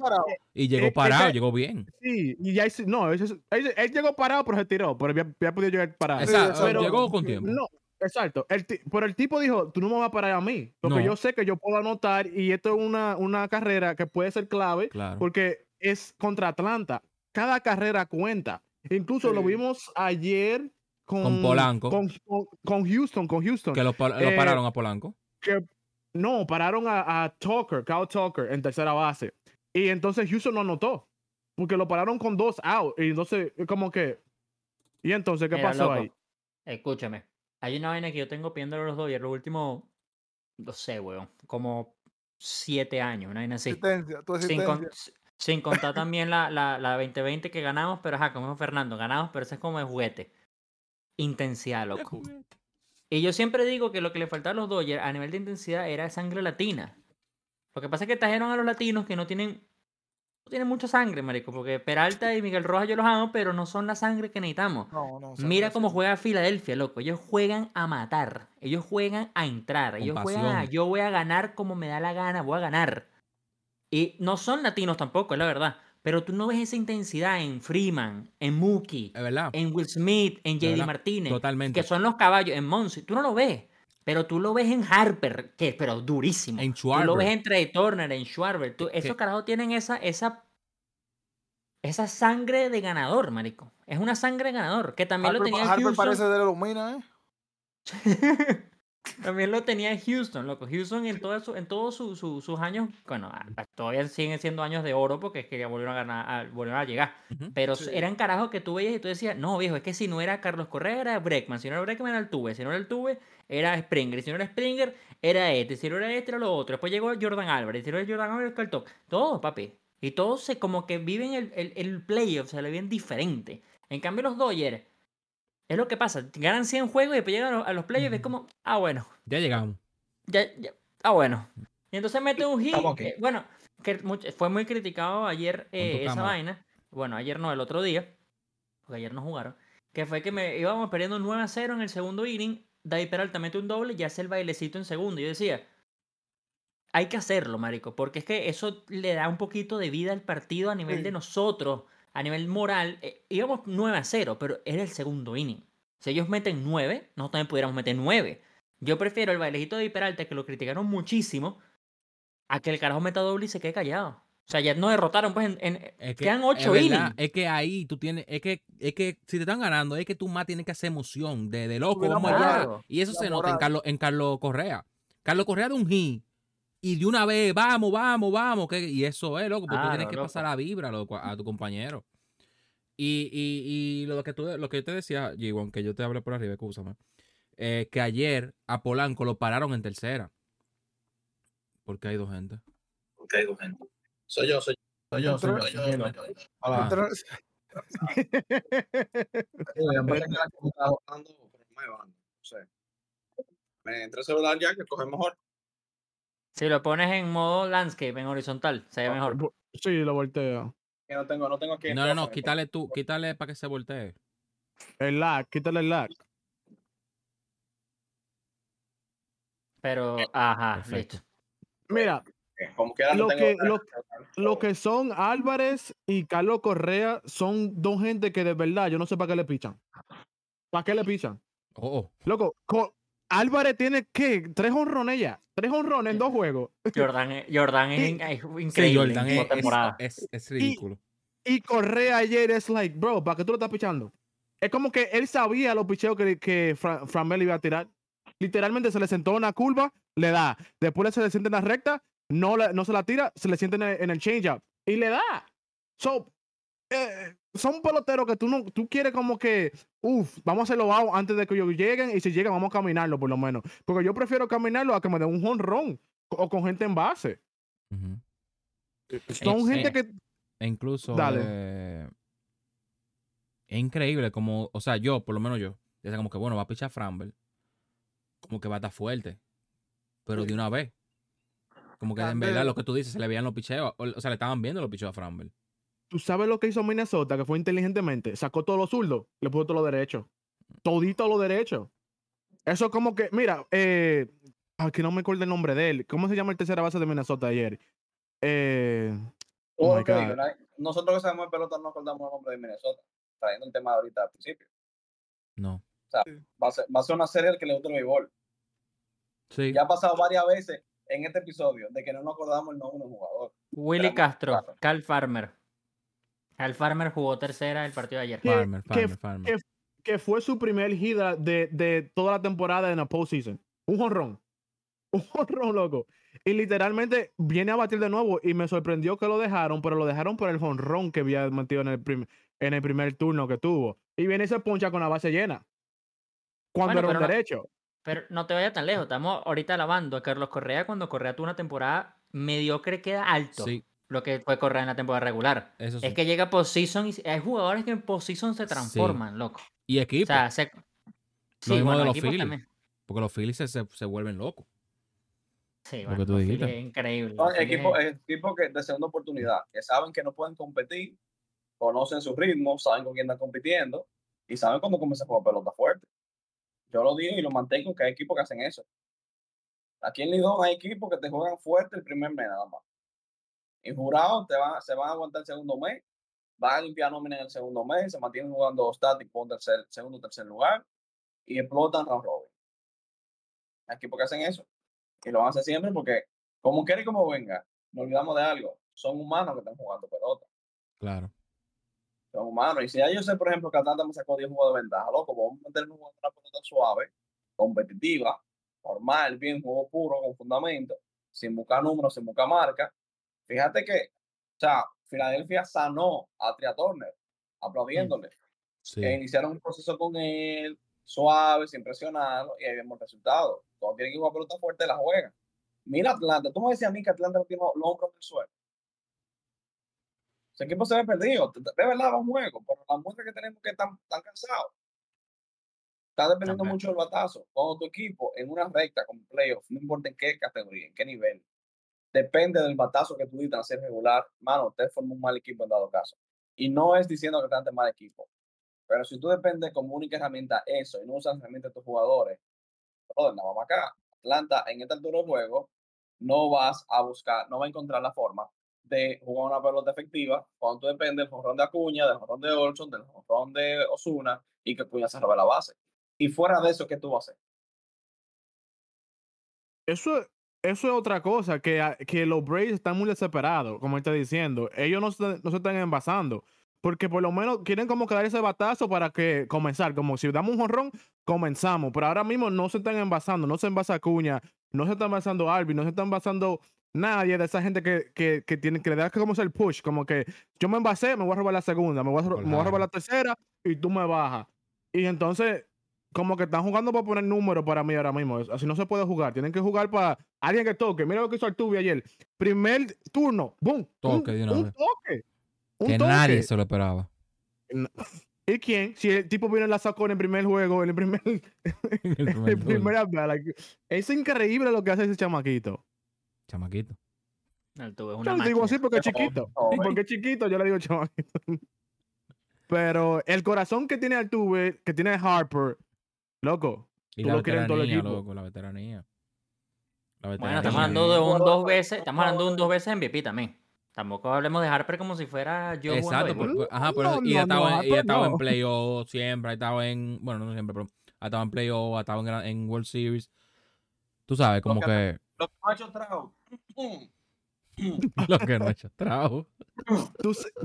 Y llegó parado, llegó bien. Sí, y ya no, ese- él, él llegó parado, pero se tiró, pero ya, ya podía llegar parado. Exacto. Pero- llegó con tiempo. No, exacto. El pero el tipo dijo, tú no me vas a parar a mí, porque No. yo sé que yo puedo anotar y esto es una, una carrera que puede ser clave, Claro. porque es contra Atlanta. Cada carrera cuenta. Incluso lo vimos ayer con, Con Polanco. Con, con- Houston, con Houston. Que lo Eh, pararon a Polanco. que no, pararon a, a Tucker, Kyle Tucker, en tercera base. Y entonces Houston no anotó. Porque lo pararon con dos out. Y entonces, como que. ¿Y entonces qué Mira, pasó loco, ahí? Escúchame. Hay una vaina que yo tengo pidiendo a los Dodgers los últimos, no sé, weón, como siete años, una vaina así. Asistencia, tu Sin, con- asistencia. sin contar también la, la, la 2020 que ganamos, pero ajá, como Fernando, ganamos, pero ese es como de juguete. Intensidad, loco. Y yo siempre digo que lo que le faltaba a los Dodgers a nivel de intensidad era sangre latina. Lo que pasa es que trajeron a los latinos que no tienen, no tienen mucha sangre, marico, porque Peralta y Miguel Rojas yo los amo, pero no son la sangre que necesitamos. No, no, Mira cómo juega Filadelfia, loco. Ellos juegan a matar. Ellos juegan a entrar. Ellos juegan a yo voy a ganar como me da la gana, voy a ganar. Y no son latinos tampoco, es la verdad. Pero tú no ves esa intensidad en Freeman, en Mookie, en Will Smith, en JD Martínez, Totalmente. que son los caballos, en Monsi. Tú no lo ves. Pero tú lo ves en Harper, que pero durísimo. En Tú lo ves Schwarber. en Trey Turner, en Schwarber. Tú- esos carajos tienen esa, esa, esa sangre de ganador, marico. Es una sangre de ganador, que también lo Harper, tenía Harper Houston. parece de los Minas, ¿eh? [LAUGHS] También lo tenía en Houston, loco. Houston en todo su- en todos su- su- sus años, bueno, todavía siguen siendo años de oro porque es que ya volvieron a ganar, a- volvieron a llegar. Ujú. Pero Sí. eran carajos que tú veías y tú decías, no, viejo, es que si no era Carlos Correa, era Breckman. Si no era Breckman, era el Tuve. Si no era el Tuve, era Springer. Y si no era Springer, era este. Si no era este, era lo otro. Después llegó Jordan Álvarez. Si no era Jordan Álvarez, Carl Tuck. Todos, papi. Y todos se, como que viven el, el, el playoff, se le ven diferente. En cambio, los Dodgers, es lo que pasa. Ganan 100 juegos y después llegan a los, playoffs y es como, ah, bueno. Ya llegamos. Ya, ya- ah, bueno. Y entonces mete un hit. Aquí. eh, bueno, que much- fue muy criticado ayer eh, esa cámara. vaina. Bueno, ayer no, el otro día. Porque ayer no jugaron. Que fue que me íbamos perdiendo 9 a 0 en el segundo inning. David Peralta mete un doble y hace el bailecito en segundo. Y yo decía, hay que hacerlo, marico. Porque es que eso le da un poquito de vida al partido a nivel Sí. de nosotros. A nivel moral. Eh, íbamos 9 a 0, pero era el segundo inning. Si ellos meten 9, nosotros también pudiéramos meter 9. Yo prefiero el bailecito de Peralta, que lo criticaron muchísimo, a que el carajo meta doble y se quede callado. O sea, ya nos derrotaron, pues, en, en- Es que, quedan es 8 verdad, innings. Es que ahí tú tienes, es que, es que si te están ganando, es que tú más tienes que hacer emoción, de, de loco, vamos allá. Y eso se nota en. Carlos, en Carlos Correa. Carlos Correa de un hit. Y de una vez, vamos, vamos, vamos. que- y eso es, loco, porque tú tienes Claro, que loco. pasar la vibra loco, a tu compañero. Y, y, y lo que tú, lo que yo te decía, G1, que yo te hablé por arriba, escúchame. eh, que ayer a Polanco lo pararon en tercera. Porque hay dos gente. Soy yo, soy yo. Soy yo, soy yo, soy yo, soy yo. Hola. [LAUGHS] No sé. Me entra el celular ya que coge mejor. Si lo pones en modo landscape, en horizontal, se ve Ah, mejor. Sí, lo volteo. Que no tengo, no tengo aquí. No, no, no, quítale tú, quítale para que se voltee. El lag, quítale el lag. Pero, ajá, Perfecto. listo. Mira, Como quiera, no lo tengo que- lo- lo que son Álvarez y Carlos Correa son dos gente que de verdad yo no sé para qué le pichan. ¿Para qué le pichan? Oh, oh. Loco, co- Álvarez tiene ¿qué? Tres honrones ya. Tres honrones en dos juegos. Jordan, es- Jordan es, [LAUGHS] Y- in- es Sí, increíble Jordan en es, postemporada. es, es, es ridículo. Y Correa ayer es like, bro, ¿para qué tú lo estás pichando? Es como que él sabía los picheos que, que Fra- Framel iba a tirar. Literalmente se le sentó en una curva, le da. Después se le siente en la recta, no, no se la tira, se le siente en el, en el change-up y le da. So, eh, son peloteros que tú no, tú quieres como que, uff, vamos a hacerlo out antes de que ellos lleguen y si llegan vamos a caminarlo por lo menos. Porque yo prefiero caminarlo a que me den un honrón o con gente en base. Ujú. Son Eh, gente eh, que E incluso Dale. eh, es increíble como, o sea, yo, por lo menos yo, decía como que bueno, va a pichar Framber. Como que va a estar fuerte. Pero de una vez. Como que en verdad lo que tú dices, se le veían los picheos. O, o sea, le estaban viendo los picheos a Framber. ¿Tú sabes lo que hizo Minnesota? Que fue inteligentemente. Sacó todos los zurdos, le puso todos los derechos. Todito los derechos. Eso es como que, mira, eh, aquí no me acuerdo el nombre de él. ¿Cómo se llama el tercera base de Minnesota ayer? Eh, Oh lo my que God. digo, ¿no? Nosotros que sabemos de pelota no acordamos el nombre de Minnesota. Trayendo el tema de ahorita al principio. No. Va a ser, va a ser una serie al que le gusta el béisbol. Sí. Ya ha pasado varias veces en este episodio de que no nos acordamos el nombre de un jugador. Willy Castro, claro. Cal Farmer. Cal Farmer jugó tercera el partido de ayer. ¿Qué- Farmer, Farmer, Farmer. que fue su primer hit de, de toda la temporada en la postseason. Un jonrón. Un [LAUGHS] jonrón, loco. Y literalmente viene a batir de nuevo y me sorprendió que lo dejaron, pero lo dejaron por el jonrón que había metido en el, prim- en el primer turno que tuvo. Y viene y se poncha con la base llena. Cuando Bueno, era un pero no- derecho. Pero no te vayas tan lejos. Estamos ahorita alabando a Carlos Correa cuando Correa tuvo una temporada mediocre, queda alto. Sí, Lo que fue Correa en la temporada regular. eso sí. Es que llega a postseason y hay jugadores que en postseason se transforman, loco. Y O equipo. sea, se... Sí, mismo bueno, de los equipos Phillies. también. porque los Phillies se, se, se vuelven locos. Sí, bueno, tú es increíble. Phillies equipos es- equipos que de segunda oportunidad, que saben que no pueden competir, conocen su ritmo, saben con quién están compitiendo y saben cómo comienza a jugar pelota fuerte. Yo lo digo y lo mantengo que hay equipos que hacen eso. Aquí en Lidón hay equipos que te juegan fuerte el primer mes nada más. Jurado te van, se van a aguantar el segundo mes, van a limpiar nómina en el segundo mes, se mantienen jugando static por tercer, segundo o tercer lugar y explotan round robin. Hay equipos que hacen eso. Y lo van a hacer siempre porque, como quiera y como venga, no olvidamos de algo. Son humanos que están jugando pelota. Claro. Son humanos. Y si ya yo sé, por ejemplo, que Atlanta me sacó 10 juegos de ventaja, loco, vamos a juego de una pelota suave, competitiva, normal, bien, juego puro, con fundamento, sin buscar números, sin buscar marca. Fíjate que, o sea, Filadelfia sanó a Tria Turner, aplaudiéndole. Sí. que iniciaron un proceso con él, suave, sin presionarlo, y ahí vemos el resultado. Cuando tienen que jugar pelota fuerte, la juegan. Mira Atlanta, tú me decías a mí que Atlanta no tiene los hombros en el suelo. Ese equipo se ve perdido. De verdad va un juego, pero la muestra que tenemos que están, están cansados. Está dependiendo mucho del batazo. Cuando tu equipo en una recta con playoff, no importa en qué categoría, en qué nivel, depende del batazo que tú diste a ser regular, mano, usted forma un mal equipo en dado caso. Y no es diciendo que Atlanta es mal equipo. Pero si tú dependes como única herramienta eso y no usas herramientas de tus jugadores, brother, nada más acá. Atlanta en esta altura juego no vas a buscar, no va a encontrar la forma de jugar una pelota efectiva cuando tú dependes del jonrón de Acuña, del jonrón de Olson, del jonrón de Osuna y que Acuña se robe la base. Y fuera de eso, ¿qué tú vas a hacer? Eso, eso es otra cosa, que, a- que los Braves están muy desesperados, como está diciendo. Ellos no se, no se están envasando. Porque por lo menos quieren como que dar ese batazo para que comenzar. Como si damos un jonrón, comenzamos. Pero ahora mismo no se están envasando. No se envasa Cuña, no se está envasando Albi, no se está envasando nadie de esa gente que, que, que tiene que le da como el push. Como que yo me envasé, me voy a robar la segunda, me voy a, me voy a robar la tercera y tú me bajas. Y entonces, como que están jugando para poner números para mí ahora mismo. Así no se puede jugar. Tienen que jugar para alguien que toque. Mira lo que hizo Artubi ayer. Primer turno, boom. un- Toque de una un vez. toque. Un Que toque. nadie se lo esperaba. ¿Y quién? Si el tipo viene y la sacó en el primer juego, en el primer, [LAUGHS] En el primer el like, es increíble lo que hace ese chamaquito. Chamaquito. El tubo es Yo una le digo así porque es chiquito. joven, Y porque es chiquito, yo le digo chamaquito. [LAUGHS] Pero el corazón que tiene Altuve, que tiene Harper, loco. Y Tú la lo quieres en todo el equipo. loco, la veteranía. La Bueno, estamos hablando de un dos veces, estamos hablando de un dos veces MVP también. Tampoco hablemos de Harper como si fuera yo Exacto, por- por- ajá, por No, eso- y no, ha estado, no, en, estado en playoff siempre, ha estado en, bueno, no siempre, pero ha estado en playoff, ha estado en, en World Series. Tú sabes, como Lo que Los machos Trout. [LAUGHS] lo que no ha hecho trabajo.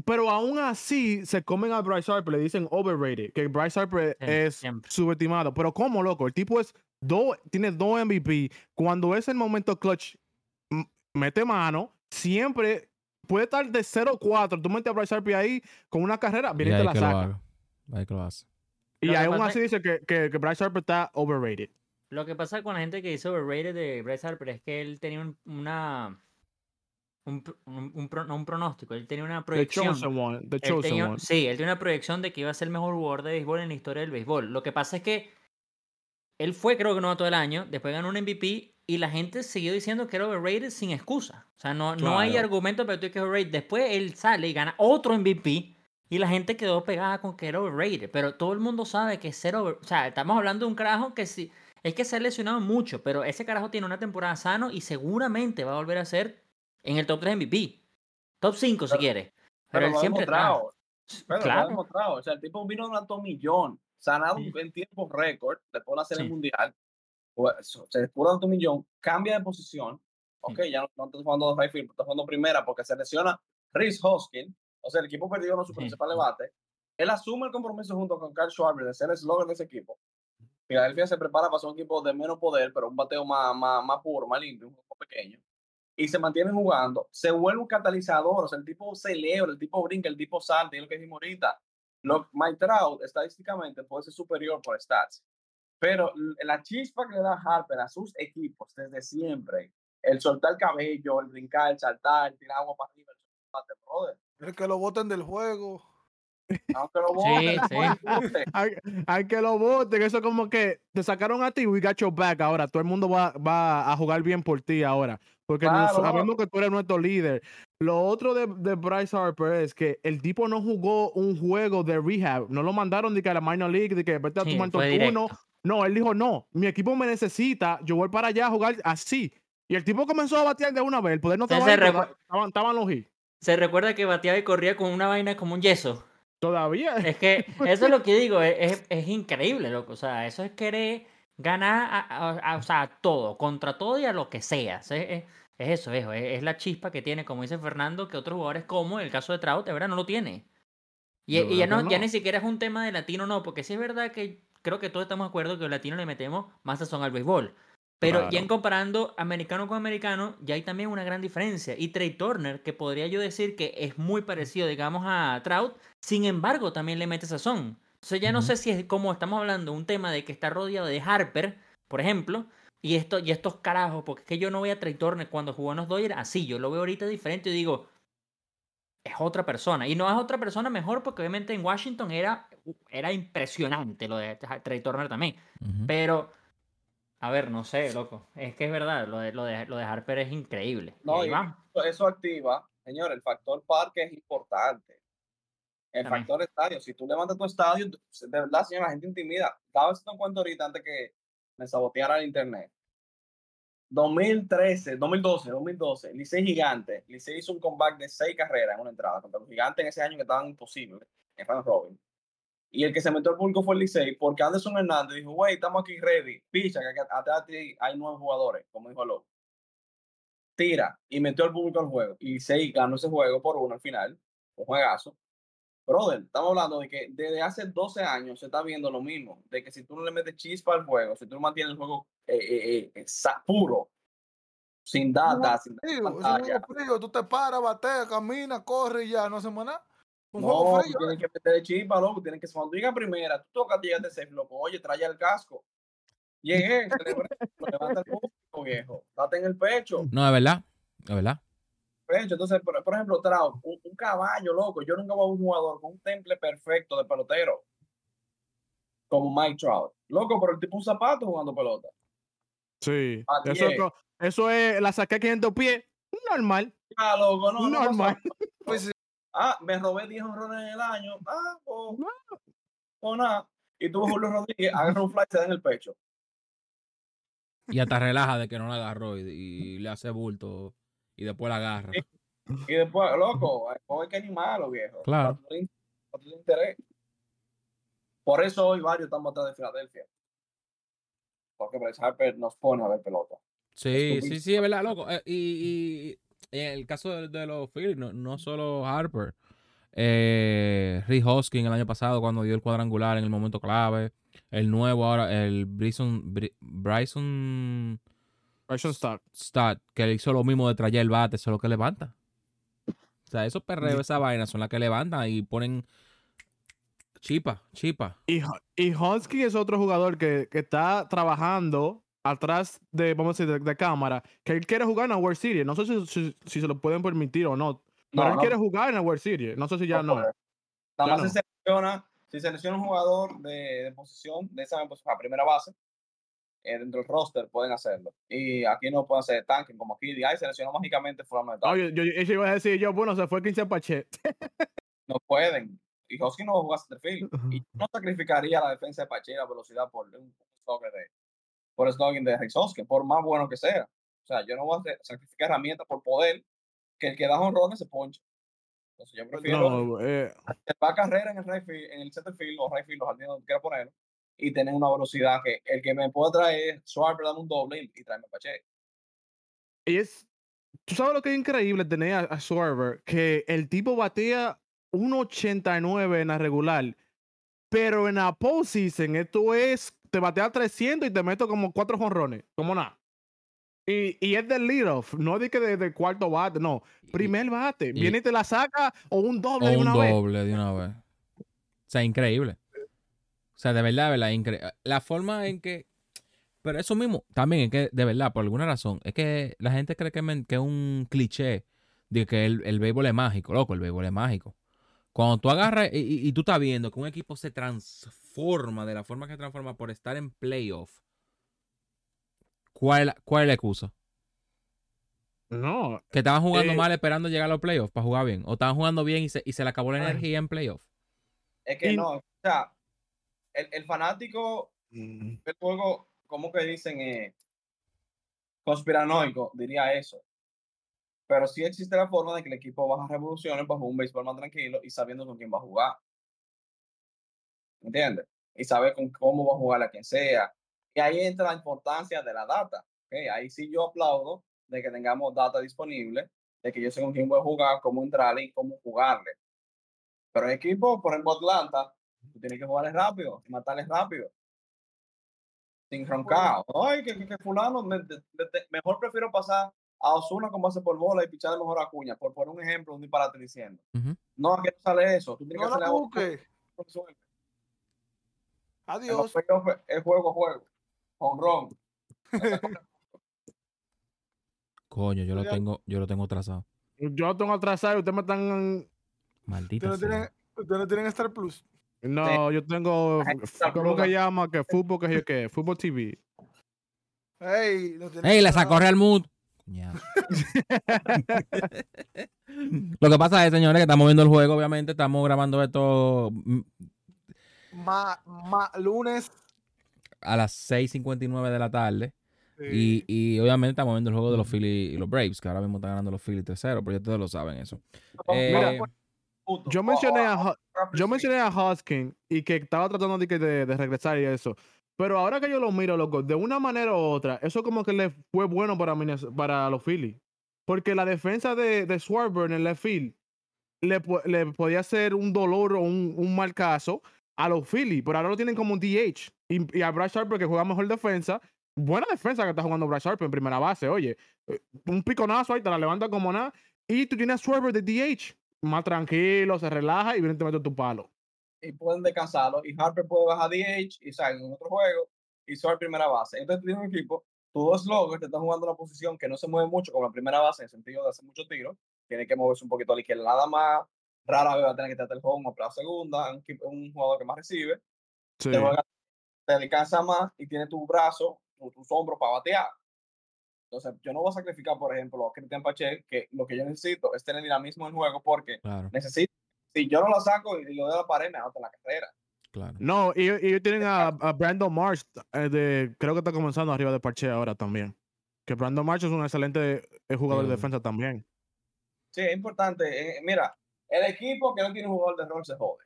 Pero aún así se comen a Bryce Harper, le dicen overrated, que Bryce Harper Sí, es siempre. subestimado. Pero ¿cómo, loco? El tipo es dos, tiene dos MVP. Cuando es el momento clutch, mete mano, siempre puede estar de 0-4. Tú metes a Bryce Harper ahí con una carrera, Y viene y te ahí la saca. Ahí que lo hace. Y Lo aún así dice que, que, que Bryce Harper está overrated. Lo que pasa con la gente que dice overrated de Bryce Harper es que él tenía un, una un, un, pronóstico, él tenía una The proyección. chosen one. The Él chosen tenía- one. sí, él tiene una proyección de que iba a ser el mejor jugador de béisbol en la historia del béisbol. Lo que pasa es que él fue, creo que no todo el año, después ganó un MVP y la gente siguió diciendo que era overrated sin excusa. O sea, no, no hay argumento para que es overrated. Después él sale y gana otro MVP y la gente quedó pegada con que era overrated. Pero todo el mundo sabe que es ser over... O sea, estamos hablando de un carajo que sí... Es que se ha lesionado mucho, pero ese carajo tiene una temporada sano y seguramente va a volver a ser en el top 3 MVP. Top 5 si quiere. Pero, Pero él lo siempre está. Pero lo ha Claro. demostrado. O sea, el tipo vino de un atomillón, sanado Sí. en tiempo récord, después de la serie Sí. mundial. Pues, se cura de atomillón, cambia de posición. Ok, ya no, no está jugando de field, está jugando primera porque se lesiona Chris Hoskin. O sea, el equipo perdió uno de sus Sí. principales bates. Él asume el compromiso junto con Carl Schwarber de ser el slogan de ese equipo. Filadelfia se prepara para ser un equipo de menos poder, pero un bateo más, más, más puro, más limpio, un poco pequeño. Y se mantienen jugando. Se vuelve un catalizador. O sea, el tipo celebra, el tipo brinca, el tipo salta. Y es lo que dijimos ahorita. Lo, Mike Trout, estadísticamente, puede ser superior por stats. Pero la chispa que le da Harper a sus equipos desde siempre, el soltar el cabello, el brincar, el saltar, el tirar agua para arriba, el brother. El que lo voten del juego. [LAUGHS] Aunque lo Sí, boten, sí. disfrute. [LAUGHS] Hay, hay que lo voten. Eso como que te sacaron a ti, we got your back ahora. Todo el mundo va, va a jugar bien por ti ahora. Porque nos- Claro. sabemos que tú eres nuestro líder. Lo otro de, de Bryce Harper es que el tipo no jugó un juego de rehab. No lo mandaron de que a la minor league, de que vete a tu directo. No, él dijo, no, mi equipo me necesita, yo voy para allá a jugar así. Y el tipo comenzó a batear de una vez. El poder no Se- estaba ahí, estaban, estaban los hits. Se recuerda que bateaba y corría con una vaina como un yeso. Todavía. Es que [LAUGHS] eso es lo que digo, es, es- es increíble, loco. O sea, eso es querer ganar a, a- a- o sea, a todo, contra todo y a lo que sea. Es- es eso, es, es la chispa que tiene, como dice Fernando, que otros jugadores como el caso de Trout, de verdad no lo tiene. Y, ya, no, ya ni siquiera es un tema de latino, no, porque sí es verdad que creo que todos estamos de acuerdo que los latinos le metemos más sazón al béisbol. Pero ya en comparando americano con americano, ya hay también una gran diferencia. Y Trey Turner, que podría yo decir que es muy parecido, digamos, a Trout, sin embargo, también le mete sazón. Entonces ya no sé si es como estamos hablando, un tema de que está rodeado de Harper, por ejemplo, y, esto, y estos carajos, porque es que yo no voy a Trey Turner cuando jugó en los Dodgers así, yo lo veo ahorita diferente y digo, es otra persona. Y no es otra persona mejor porque obviamente en Washington era, era impresionante lo de Trey Turner también. Ujú. Pero, a ver, no sé, loco. Es que es verdad, lo de, lo de, lo de Harper es increíble. No, y eso- eso activa, señor, el factor parque es importante. El También. factor estadio, si tú levantas tu estadio, de verdad, señor, la gente intimida. Cada vez te cuento ahorita antes que me saboteara el internet. 2013, 2012, 2012, Licey Gigante. Licey hizo un comeback de seis carreras en una entrada contra los gigantes en ese año que estaban imposibles en Round Robin. Y el que se metió al público fue el Licey, porque Anderson Hernández dijo, güey, estamos aquí ready, picha, que hay nueve jugadores, como dijo Loco. Tira, y metió al público al juego. Y Licey ganó ese juego por uno al final, un juegazo. Brother, estamos hablando de que desde hace 12 años se está viendo lo mismo, de que si tú no le metes chispa al juego, si tú no mantienes el juego eh, eh, eh, sa- puro, sin data, sin Frío, pantalla, frío, tú te paras, bateas, caminas, corres y ya, no hacemos nada. Un no, juego frío. tienes que meterle chispa, loco, tienes que, cuando llegas primera, tú tocas, llegas de safe, loco, oye, trae el casco. Llegué, celebré, levanta el público, viejo, date en el pecho. No, es verdad. Es verdad. Pecho. Entonces, por, por ejemplo, Trout, un, un caballo, loco. Yo nunca voy a un jugador con un temple perfecto de pelotero. Como Mike Trout. Loco, pero el tipo un zapato jugando pelota. Sí. Eso es, eso es la saqué 500 pies. Normal. Ah, loco, no, no normal. pasa. Pues, Ah, me robé 10 honrones en el año. Ah, No. pues nada. Y tú, Julio Rodríguez, agarra un fly y se da en el pecho. Y hasta relaja de que no la agarró y, y le hace bulto y después la agarra. Y después, loco, hay que animarlo, viejo. Claro. Interés. Por eso hoy varios están atrás de Filadelfia. Porque Bryce Harper nos pone a ver pelota. Sí, sí, sí, es verdad, loco. Eh, y, y- y en el caso de, de los Phillies, no, no solo Harper. Eh, Rick Hoskin el año pasado cuando dio el cuadrangular en el momento clave. El nuevo ahora, el Bryson, Bryson Bryson Stark. Stott, que hizo lo mismo de traer el bate, eso es lo que levanta. O sea, esos perreos, esa vaina son las que levantan y ponen chipa, chipa. Y, y Husky es otro jugador que, que está trabajando atrás de, vamos a decir, de, de cámara, que él quiere jugar en la World Series. No sé si, si- si se lo pueden permitir o no. Pero No, él no. quiere jugar en la World Series. No sé si ya no. Ya Nada más no. se selecciona, si selecciona un jugador de, de posición, de esa a primera base, eh, dentro del roster pueden hacerlo. Y aquí no pueden hacer tanking como aquí. Y ahí seleccionó mágicamente fulano de tal. No, yo, iba a decir yo, bueno, se fue 15 Pache. [LAUGHS] No pueden. Y Hosky no va a jugar centerfield. Y yo no sacrificaría la defensa de Pache y la velocidad por un slogan de, por el slogan de Rex Hoskins, por más bueno que sea. O sea, yo no voy a sacrificar herramientas por poder que el que da honrones se ponche. Entonces yo prefiero No, eh, hacer la carrera en el right field, en el center field o right field, o jardín donde quiera ponerlo, y tener una velocidad que el que me pueda traer Schwarber, dame un doble y, tráeme a Pache. y es. Tú sabes lo que es increíble tener a, a Schwarber, que el tipo batea 1.89 en la regular, pero en la postseason esto es, te batea 300 y te meto como cuatro jonrones, como nada. Y, y es del lead-off, no de que de, de cuarto bate, no, primer bate. y- Viene y te la saca o un doble O de un una vez. doble de una vez. O sea, increíble. O sea, de verdad, de verdad, increíble. La forma en que. Pero eso mismo, también es que, de verdad, por alguna razón, es que la gente cree que, es men- que es un cliché de que el, el béisbol es mágico. Loco, el béisbol es mágico. Cuando tú agarras y, y- y tú estás viendo que un equipo se transforma de la forma que se transforma por estar en playoff, ¿cuál es la, cuál es la excusa? No, ¿Que estaban jugando Eh, mal esperando llegar a los playoffs para jugar bien? ¿O estaban jugando bien y se, y se le acabó la energía en playoff? Es que Y- no, o sea, el, el fanático Mm. del juego, ¿cómo que dicen? Eh, conspiranoico, diría eso. Pero sí existe la forma de que el equipo baja revoluciones bajo un béisbol más tranquilo y sabiendo con quién va a jugar. ¿Entiendes? Y saber con cómo va a jugar a quien sea. Y ahí entra la importancia de la data. ¿ok? Ahí sí yo aplaudo de que tengamos data disponible, de que yo sé con quién voy a jugar, cómo entrarle y cómo jugarle. Pero el equipo, por ejemplo, Atlanta, tú tienes que jugarles rápido y matarles rápido. sin roncao. Ay, que, que, que fulano, me- de- de- de- mejor prefiero pasar a Osuna con base por bola y pichar mejor a Cuña, por poner un ejemplo, un disparate diciendo. No, aquí no sale eso. Tú tienes No que hacerle la busques. Adiós. es juego a juego. Honrón. Coño, yo lo tengo, yo lo tengo trazado. Yo lo tengo atrasado y ustedes me están. Maldita Ustedes no sea. tienen, ustedes no tienen Star Plus. No, yo tengo. ¿Cómo que llama? Que fútbol, que yo qué? Fútbol TV. Ey, no ¡Ey, le sacó Real Mood! Lo que pasa es, señores, que estamos viendo el juego, obviamente, estamos grabando esto mm, Ma, ma- lunes. a las 6.59 de la tarde. Y, y obviamente estamos viendo el juego de los Phillies y los Braves, que ahora mismo están ganando los Phillies 3-0, pero ya ustedes lo saben eso. Eh, Mira, Puto. Yo mencioné a, yo mencioné a Huskin y que estaba tratando de, de, de regresar y eso. Pero ahora que yo lo miro, loco, de una manera u otra, eso como que le fue bueno para, para los Phillies. Porque la defensa de, de Schwarber en el left field le, le podía hacer un dolor o un, un mal caso a los Phillies. Pero ahora lo tienen como un DH. Y, y a Brad Sharper, que juega mejor defensa. Buena defensa que está jugando Brad Sharper en primera base. Oye, eh, un piconazo ahí, te la levanta como nada. Y tú tienes a Schwarber de DH. Más tranquilo, se relaja y viene y te mete tu palo. y pueden descansarlo. Y Harper puede bajar DH y salir en otro juego y ser primera base. Entonces tienes un equipo, tus dos logos te están jugando una posición que no se mueve mucho como la primera base en el sentido de hacer muchos tiros. Tiene que moverse un poquito a la izquierda nada más. Rara vez va a tener que tratar el home a la segunda, un, jugador que más recibe. Sí. Te, juega- te descansa más y tiene tu brazo, tu- tus hombros para batear. Entonces, yo no voy a sacrificar, por ejemplo, a Cristian Pache, que lo que yo necesito es tener dinamismo en el juego porque Claro, necesito, si yo no lo saco y lo de la pared, me anoto en la carrera. claro. No, y, y ellos tienen a, a Brandon Marsh, eh, de, creo que está comenzando arriba de Parche ahora también. Que Brandon Marsh es un excelente eh, jugador de defensa también. Sí, es importante. eh, mira, el equipo que no tiene un jugador de rol se jode.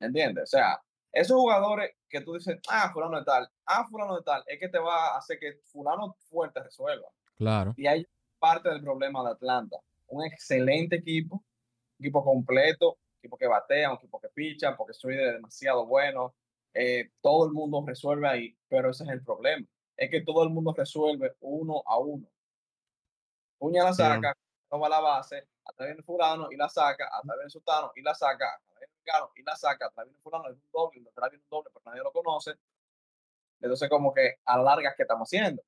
¿Entiendes? O sea, esos jugadores que tú dices, ah, fulano de tal, ah, fulano de tal, es que te va a hacer que fulano fuerte resuelva. Claro. Y hay parte del problema de Atlanta. Un excelente equipo, equipo completo, equipo que batea, un equipo que picha, porque soy demasiado bueno. eh, todo el mundo resuelve ahí, pero ese es el problema. Es que todo el mundo resuelve uno a uno. Puña la saca, toma la base, atrás viene fulano y la saca, atrás viene sultano y la saca, Gano y la saca, atrás viene fulano, es un doble, atrás viene un doble, pero nadie lo conoce. Entonces como que a la larga, ¿qué estamos haciendo?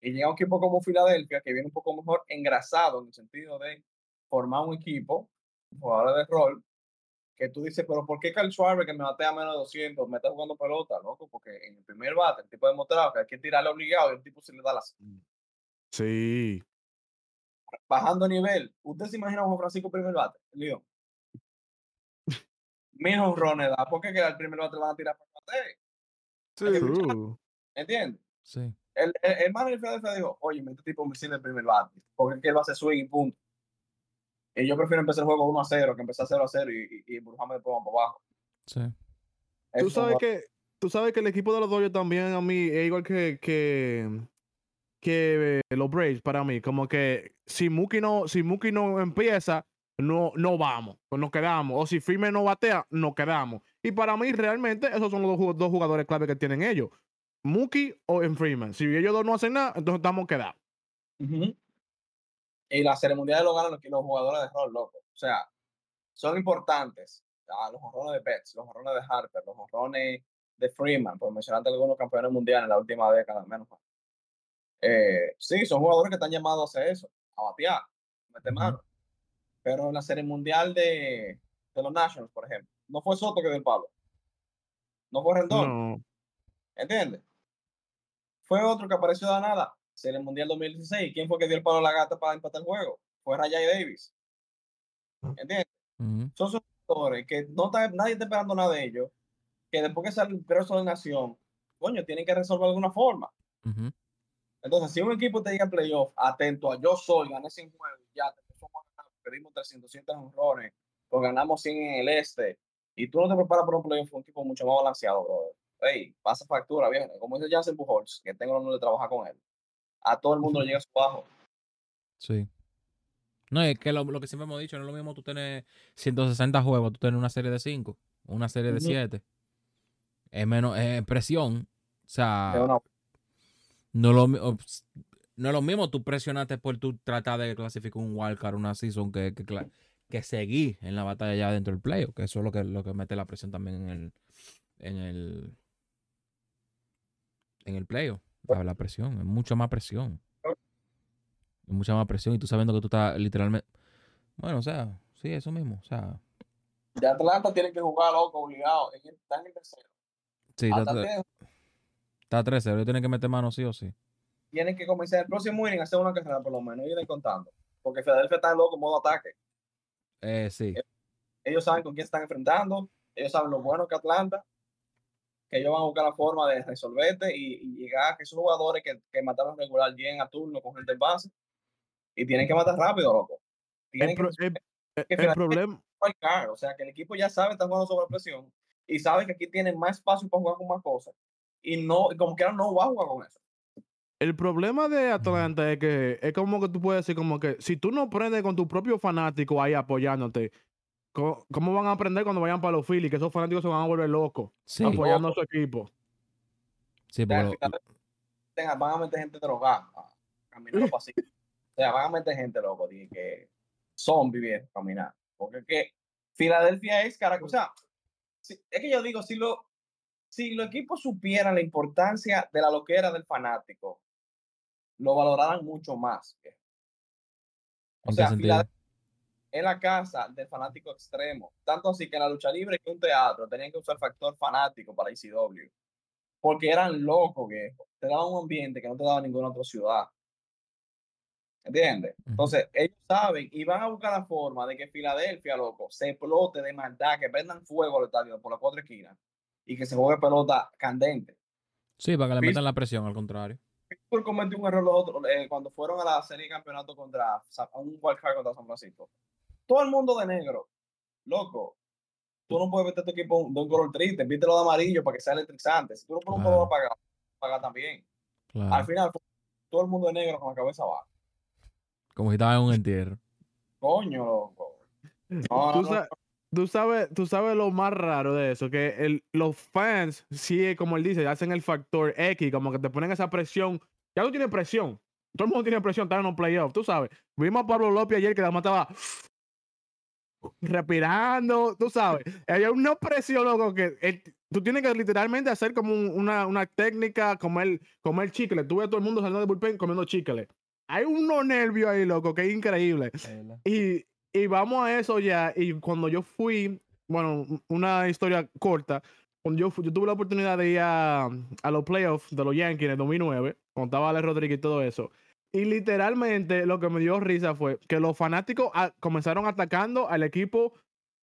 Y llega un equipo como Filadelfia, que viene un poco mejor engrasado en el sentido de formar un equipo, jugadores de rol, que tú dices, pero ¿por qué Carl Schwarber, que me batea menos de 200, me está jugando pelota, loco? Porque en el primer bate, el tipo ha demostrado que hay que tirarle obligado y el tipo se le da la... Sí. Bajando nivel. ¿Usted se imagina a Juan Francisco primer bate? León. Mil honrones da. ¿Por qué que al primer bate le van a tirar para bate? Sí. ¿Entiendes? Sí. El, el, el manager de dijo, oye, este tipo me sirve el primer bate, porque es que él va a hacer swing y punto. Y yo prefiero empezar el juego 1 a 0 que empezar 0 a 0 y, y, y embrujarme después para abajo. Sí. Tú sabes va- que, tú sabes que el equipo de los Dodgers también a mí es igual que, que, que eh, los Braves para mí. Como que si Mookie no, si Mookie no empieza, no, no vamos, pues nos quedamos. O si Freeman no batea, nos quedamos. Y para mí realmente esos son los dos, jug- dos jugadores clave que tienen ellos. Mookie o en Freeman. Si ellos dos no hacen nada, entonces estamos quedados. Ujú. Y la serie mundial lo ganan los, los jugadores de rol, loco. O sea, son importantes. Ah, los honrones de Betts, los honrones de Harper, los honrones de Freeman, por mencionarte algunos campeones mundiales en la última década, al menos. Eh, sí, son jugadores que están llamados a hacer eso, a batear, a meter mano. Pero en la serie mundial de, de los Nationals, por ejemplo, no fue Soto que dio el palo. No fue Rendón. No. ¿Entiendes? Fue otro que apareció de la nada. Serie Mundial 2016. ¿Quién fue que dio el palo a la gata para empatar el juego? Fue Rayay Davis. ¿Entiendes? Ujú. Son esos jugadores que no está, nadie está esperando nada de ellos. Que después que sale el preso de nación, coño, tienen que resolver de alguna forma. Entonces, si un equipo te llega a playoff, atento a yo soy, gané 100 juegos, ya te perdimos 300, 200 honrones, pues ganamos 100 en el este, y tú no te preparas para un playoff, un equipo mucho más balanceado, brother. Hey, pasa factura, viejo. Como dice Jansen Pujols, que tengo el honor de trabajar con él. A todo el mundo le llega su bajo. Sí. No, es que lo, lo que siempre hemos dicho, no es lo mismo tú tener 160 juegos, tú tener una serie de 5, una serie de Ujú. 7. Es menos es presión sea, Es una- no lo, no es lo mismo tú presionaste por tú tratar de clasificar un wildcard, una season que, que, que seguir en la batalla ya dentro del playoff, que eso es lo que, lo que mete la presión también en el en el en el playoff. La, presión, es mucha más presión. Es mucha más presión y tú sabiendo que tú estás literalmente bueno, o sea, sí, eso mismo, o sea, De Atlanta tienen que jugar loco, obligado. Están en el tercero. sí, está, Hasta está, tienen- está 13, ellos tienen que meter mano sí o sí. Tienen que comenzar el próximo inning a hacer una carrera por lo menos. Ir contando. Porque Filadelfia está en loco en modo ataque. Eh, sí. Ellos saben con quién se están enfrentando. Ellos saben lo bueno que Atlanta. Que ellos van a buscar la forma de resolverte y, y llegar a que esos jugadores que, que mataron regular lleguen a turno con gente en base. Y tienen que matar rápido, loco. El, pro- que que problema, O sea, que el equipo ya sabe estar jugando sobre presión y sabe que aquí tienen más espacio para jugar con más cosas. Y no, como quiera, no va a jugar con eso. El problema de Atlanta es que es como que tú puedes decir como que si tú no prendes con tu propio fanático ahí apoyándote, ¿cómo, cómo van a aprender cuando vayan para los Phillies? Que esos fanáticos se van a volver locos Sí, apoyando a su equipo. sí, O sea, porque al lo- final, tengan- van a meter gente drogada, a caminar los pasillos. O sea, van a meter gente loco, dije que son vivir, caminar. Porque es que Filadelfia es cara, o sea, si- es que yo digo, si lo, si los equipos supieran la importancia de la loquera del fanático, lo valoraran mucho más. O ¿en sea, es la casa del fanático extremo. Tanto así que en la lucha libre que un teatro tenían que usar factor fanático para ICW. Porque eran locos, viejo. Te daban un ambiente que no te daba ninguna otra ciudad. ¿Entiendes? Entonces, ellos saben y van a buscar la forma de que Filadelfia, loco, se explote de maldad, que prendan fuego al estadio por las cuatro esquinas y que se juegue pelota candente. Sí, para que le metan la presión, al contrario. Pittsburgh cometió un error los otros, eh, cuando fueron a la serie de campeonato contra a un wild card contra San Francisco. Todo el mundo de negro, loco. Tú no puedes meter tu equipo de un color triste, vítelo de amarillo para que sea electrizante. Si tú no pones un Claro. color apagado, paga también. Al final, todo el mundo de negro con la cabeza abajo. Como si estaba en un entierro. Coño, loco. [LAUGHS] No, tú, no, sa- tú sabes, tú sabes lo más raro de eso, que el, los fans, sí, como él dice, hacen el factor X, como que te ponen esa presión. Ya tú tienes presión. Todo el mundo tiene presión, está en los playoffs, tú sabes. Vimos a Pablo López ayer que la mataba respirando, tú sabes. Hay una presión, loco, que el- tú tienes que literalmente hacer como un- una, una técnica, comer, comer chicle. Tú ves a todo el mundo saliendo de bullpen comiendo chicle. Hay unos nervios ahí, loco, que es increíble. Y, y vamos a eso ya. Y cuando yo fui, bueno, una historia corta. Cuando yo, fui- yo tuve la oportunidad de ir a, a los playoffs de los Yankees en el 2009, cuando estaba Alex Rodríguez y todo eso. Y literalmente lo que me dio risa fue que los fanáticos ah, comenzaron atacando al equipo,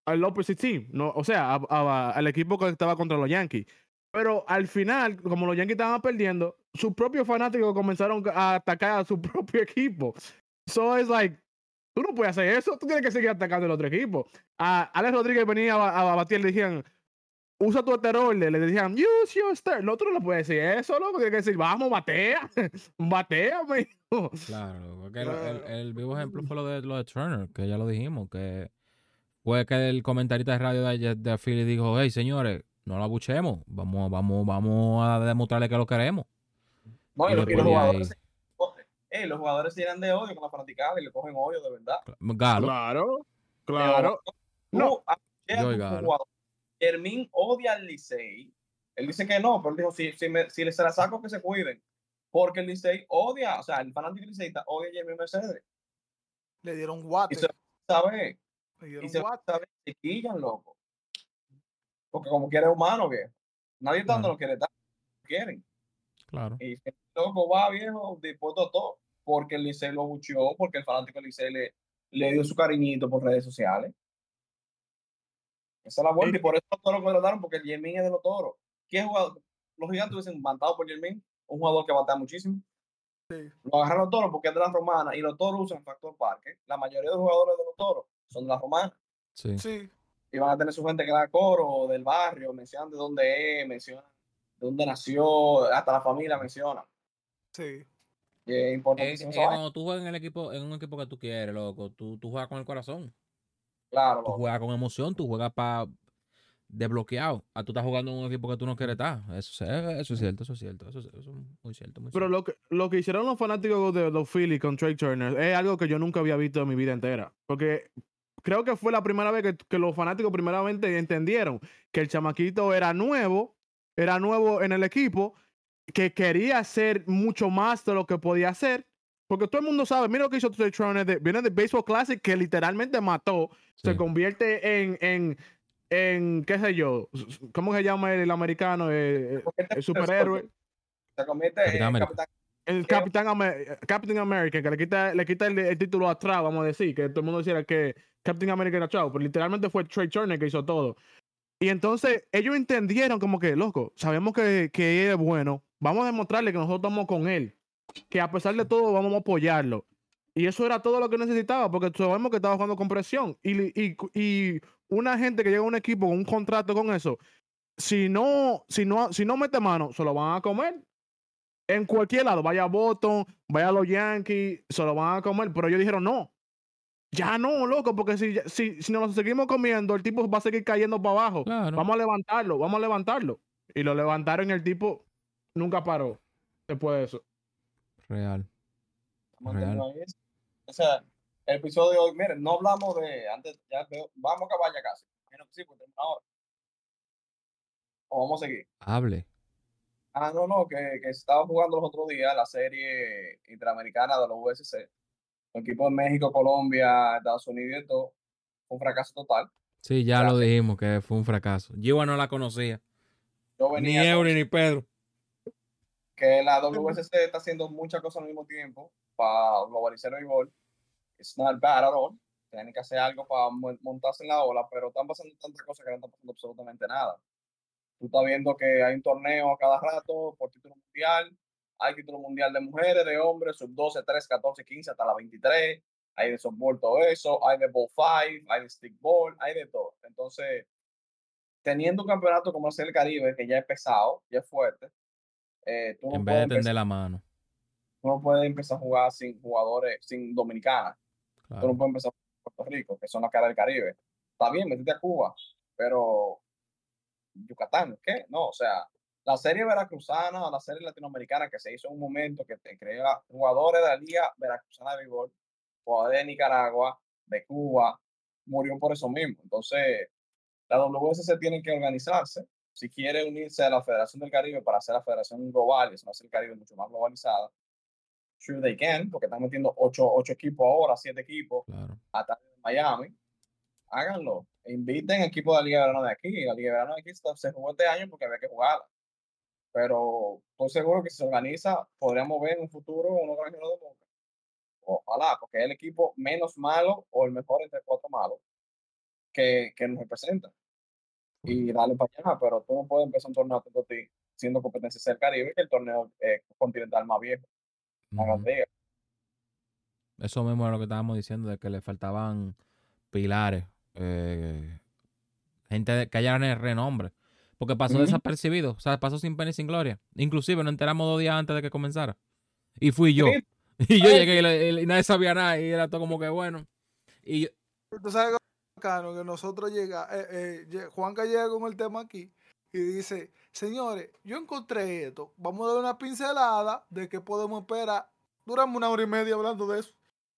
al opposite team, no, o sea, a- a- al equipo que estaba contra los Yankees. Pero al final, como los Yankees estaban perdiendo, sus propios fanáticos comenzaron a atacar a su [LAUGHS] propio equipo. So it's like, tú no puedes hacer eso, tú tienes que seguir atacando al otro equipo. A Alex Rodríguez venía a, a batir, le decían, usa tu esteroide, le decían, use your steroid. El otro no puede decir eso, loco, tiene que decir, vamos, batea, [LAUGHS] batea, mijo. Claro, porque el, el- vivo ejemplo fue lo de, lo de Turner, que ya lo dijimos, que fue que el comentarista de radio de, de Philly dijo, hey, señores, no la buchemos, vamos, vamos, vamos a demostrarle que lo queremos. No, y, Y los, jugadores, se- eh, los jugadores se llenan de odio con la fanaticada y le cogen odio de verdad. Galo, Claro, claro. Tú, No. a- a Yo Galo. jugador, Fermín odia al Licey. Él dice que no, pero él dijo, si, si, me, si se la saco, que se cuiden. Porque el Licey odia, o sea, el fanático liceísta odia a Jeremy Mercedes. Le dieron guate. Y se sabe, Le y dieron se guate. sabe, se quillan, loco. Porque como quiere humano, viejo. Nadie tanto lo quiere tanto. Quieren. claro. Y el loco va, viejo, dispuesto a todo. Porque el Licey lo bucheó, porque el fanático del Licey le, le dio su cariñito por redes sociales. Esa es la vuelta. Y por eso los toros lo contrataron, porque el Yermín es de los toros. ¿Qué jugador? Los gigantes hubiesen mandado por Yermín, un jugador que batea muchísimo. Sí. Lo agarraron los toros porque es de la romana y los toros usan el factor parque. La mayoría de los jugadores de los toros son de la romana. Sí. Sí. Y van a tener su gente que da coro del barrio, mencionan de dónde es, mencionan de dónde nació, hasta la familia menciona. Sí. Y es es esa vaina. cuando tú juegas en el equipo, en un equipo que tú quieres, loco, tú, tú juegas con el corazón. Claro, Tú juegas con emoción, tú juegas para desbloqueado. A tú estás jugando en un equipo que tú no quieres estar. Eso, es- eso es cierto, eso es cierto. Eso, es- eso es muy cierto. Muy Pero cierto. lo que, lo que hicieron los fanáticos de los Phillies con Trey Turner es algo que yo nunca había visto en mi vida entera. Porque creo que fue la primera vez que, que los fanáticos primeramente entendieron que el chamaquito era nuevo, era nuevo en el equipo, que quería hacer mucho más de lo que podía hacer. Porque todo el mundo sabe, mira lo que hizo Trey Turner, de- viene de Baseball Classic que literalmente mató, se Sí. convierte en, en, en, qué sé yo, ¿cómo se llama el americano? Eh, eh, Porque te- el superhéroe. Se convierte Capitán en América. capitán. El Capitán, Amer- Captain America, que le quita, le quita el, el título atrás, vamos a decir, que todo el mundo decía que Captain America era chavo, pero literalmente fue Trey Turner que hizo todo. Y entonces ellos entendieron como que, loco, sabemos que, que él es bueno, vamos a demostrarle que nosotros estamos con él, que a pesar de todo vamos a apoyarlo. Y eso era todo lo que necesitaba, porque sabemos que estaba jugando con presión. Y, y, y una gente que llega a un equipo con un contrato con eso, si no, si no, si no mete mano, se lo van a comer en cualquier lado, vaya a Boston, vaya a los Yankees, se lo van a comer, pero ellos dijeron no. Ya no, loco, porque si, si, si nos lo seguimos comiendo, el tipo va a seguir cayendo para abajo. Claro. Vamos a levantarlo, vamos a levantarlo. Y lo levantaron y el tipo nunca paró después de eso. Real. Ahí. O sea, el episodio de hoy, miren, no hablamos de antes, ya veo, vamos a acabar ya casi. Menos que sí, pues tenemos una hora. O vamos a seguir. Hable. Ah, no, no, que, que estaba jugando los otros días la serie interamericana de los USC. El equipo de México, Colombia, Estados Unidos y todo. Fue un fracaso total. Sí, ya lo dijimos que fue un fracaso. Giwa no la conocía. Yo Ni venía con Eury ni Pedro. Que la WSC está haciendo muchas cosas al mismo tiempo para globalizar el béisbol. It's not bad at all. Tienen que hacer algo para mon- montarse en la ola, pero están pasando tantas cosas que no están pasando absolutamente nada. Tú estás viendo que hay un torneo a cada rato por título mundial. Hay título mundial de mujeres, de hombres, sub 12, 13, 14, 15, hasta la 23. Hay de softball, todo eso. Hay de ball five, hay de stick ball, hay de todo. Entonces, teniendo un campeonato como es el Caribe, que ya es pesado, ya es fuerte, eh, tú no En vez puedes de empezar- tender la mano. tú no puedes empezar a jugar sin jugadores, sin dominicanas. Tú no puedes empezar con Puerto Rico, que son la cara del Caribe. Está bien, metiste a Cuba, pero Yucatán, ¿qué? No, o sea, la serie veracruzana, la serie latinoamericana que se hizo en un momento que te crea jugadores de la Liga Veracruzana de Béisbol, jugadores de Nicaragua, de Cuba, murió por eso mismo. Entonces, la WSC tiene que organizarse si quiere unirse a la Federación del Caribe para hacer la Federación Global y hacer el Caribe mucho más globalizada. Sure they can, porque están metiendo ocho, ocho equipos ahora, siete equipos, Claro. hasta Miami. Háganlo. E Inviten equipos de la Liga de Verano de aquí. La Liga de Verano de aquí se- jugó este año porque había que jugarla. Pero estoy seguro que si se organiza, podríamos ver en un futuro unos granjeros de boca. Ojalá, porque es el equipo menos malo o el mejor entre cuatro malos que, que nos representa. Y darle para allá, pero tú no puedes empezar un torneo ti siendo competencia del Caribe que el torneo eh, continental más viejo. Nos diga. Eso mismo es lo que estábamos diciendo, de que le faltaban pilares. eh, gente de- que haya renombre. Porque pasó desapercibido. O sea, pasó sin pena y sin gloria. Inclusive nos enteramos dos días antes de que comenzara. Y fui yo. Sí. [LAUGHS] Y yo Ay, llegué y, le- y nadie sabía nada. Y era todo como que bueno. Y yo- Tú sabes, bacano, que nosotros llega, eh, eh, Juanca llega con el tema aquí y dice, señores, yo encontré esto, vamos a dar una pincelada de qué podemos esperar. Duramos una hora y media hablando de eso.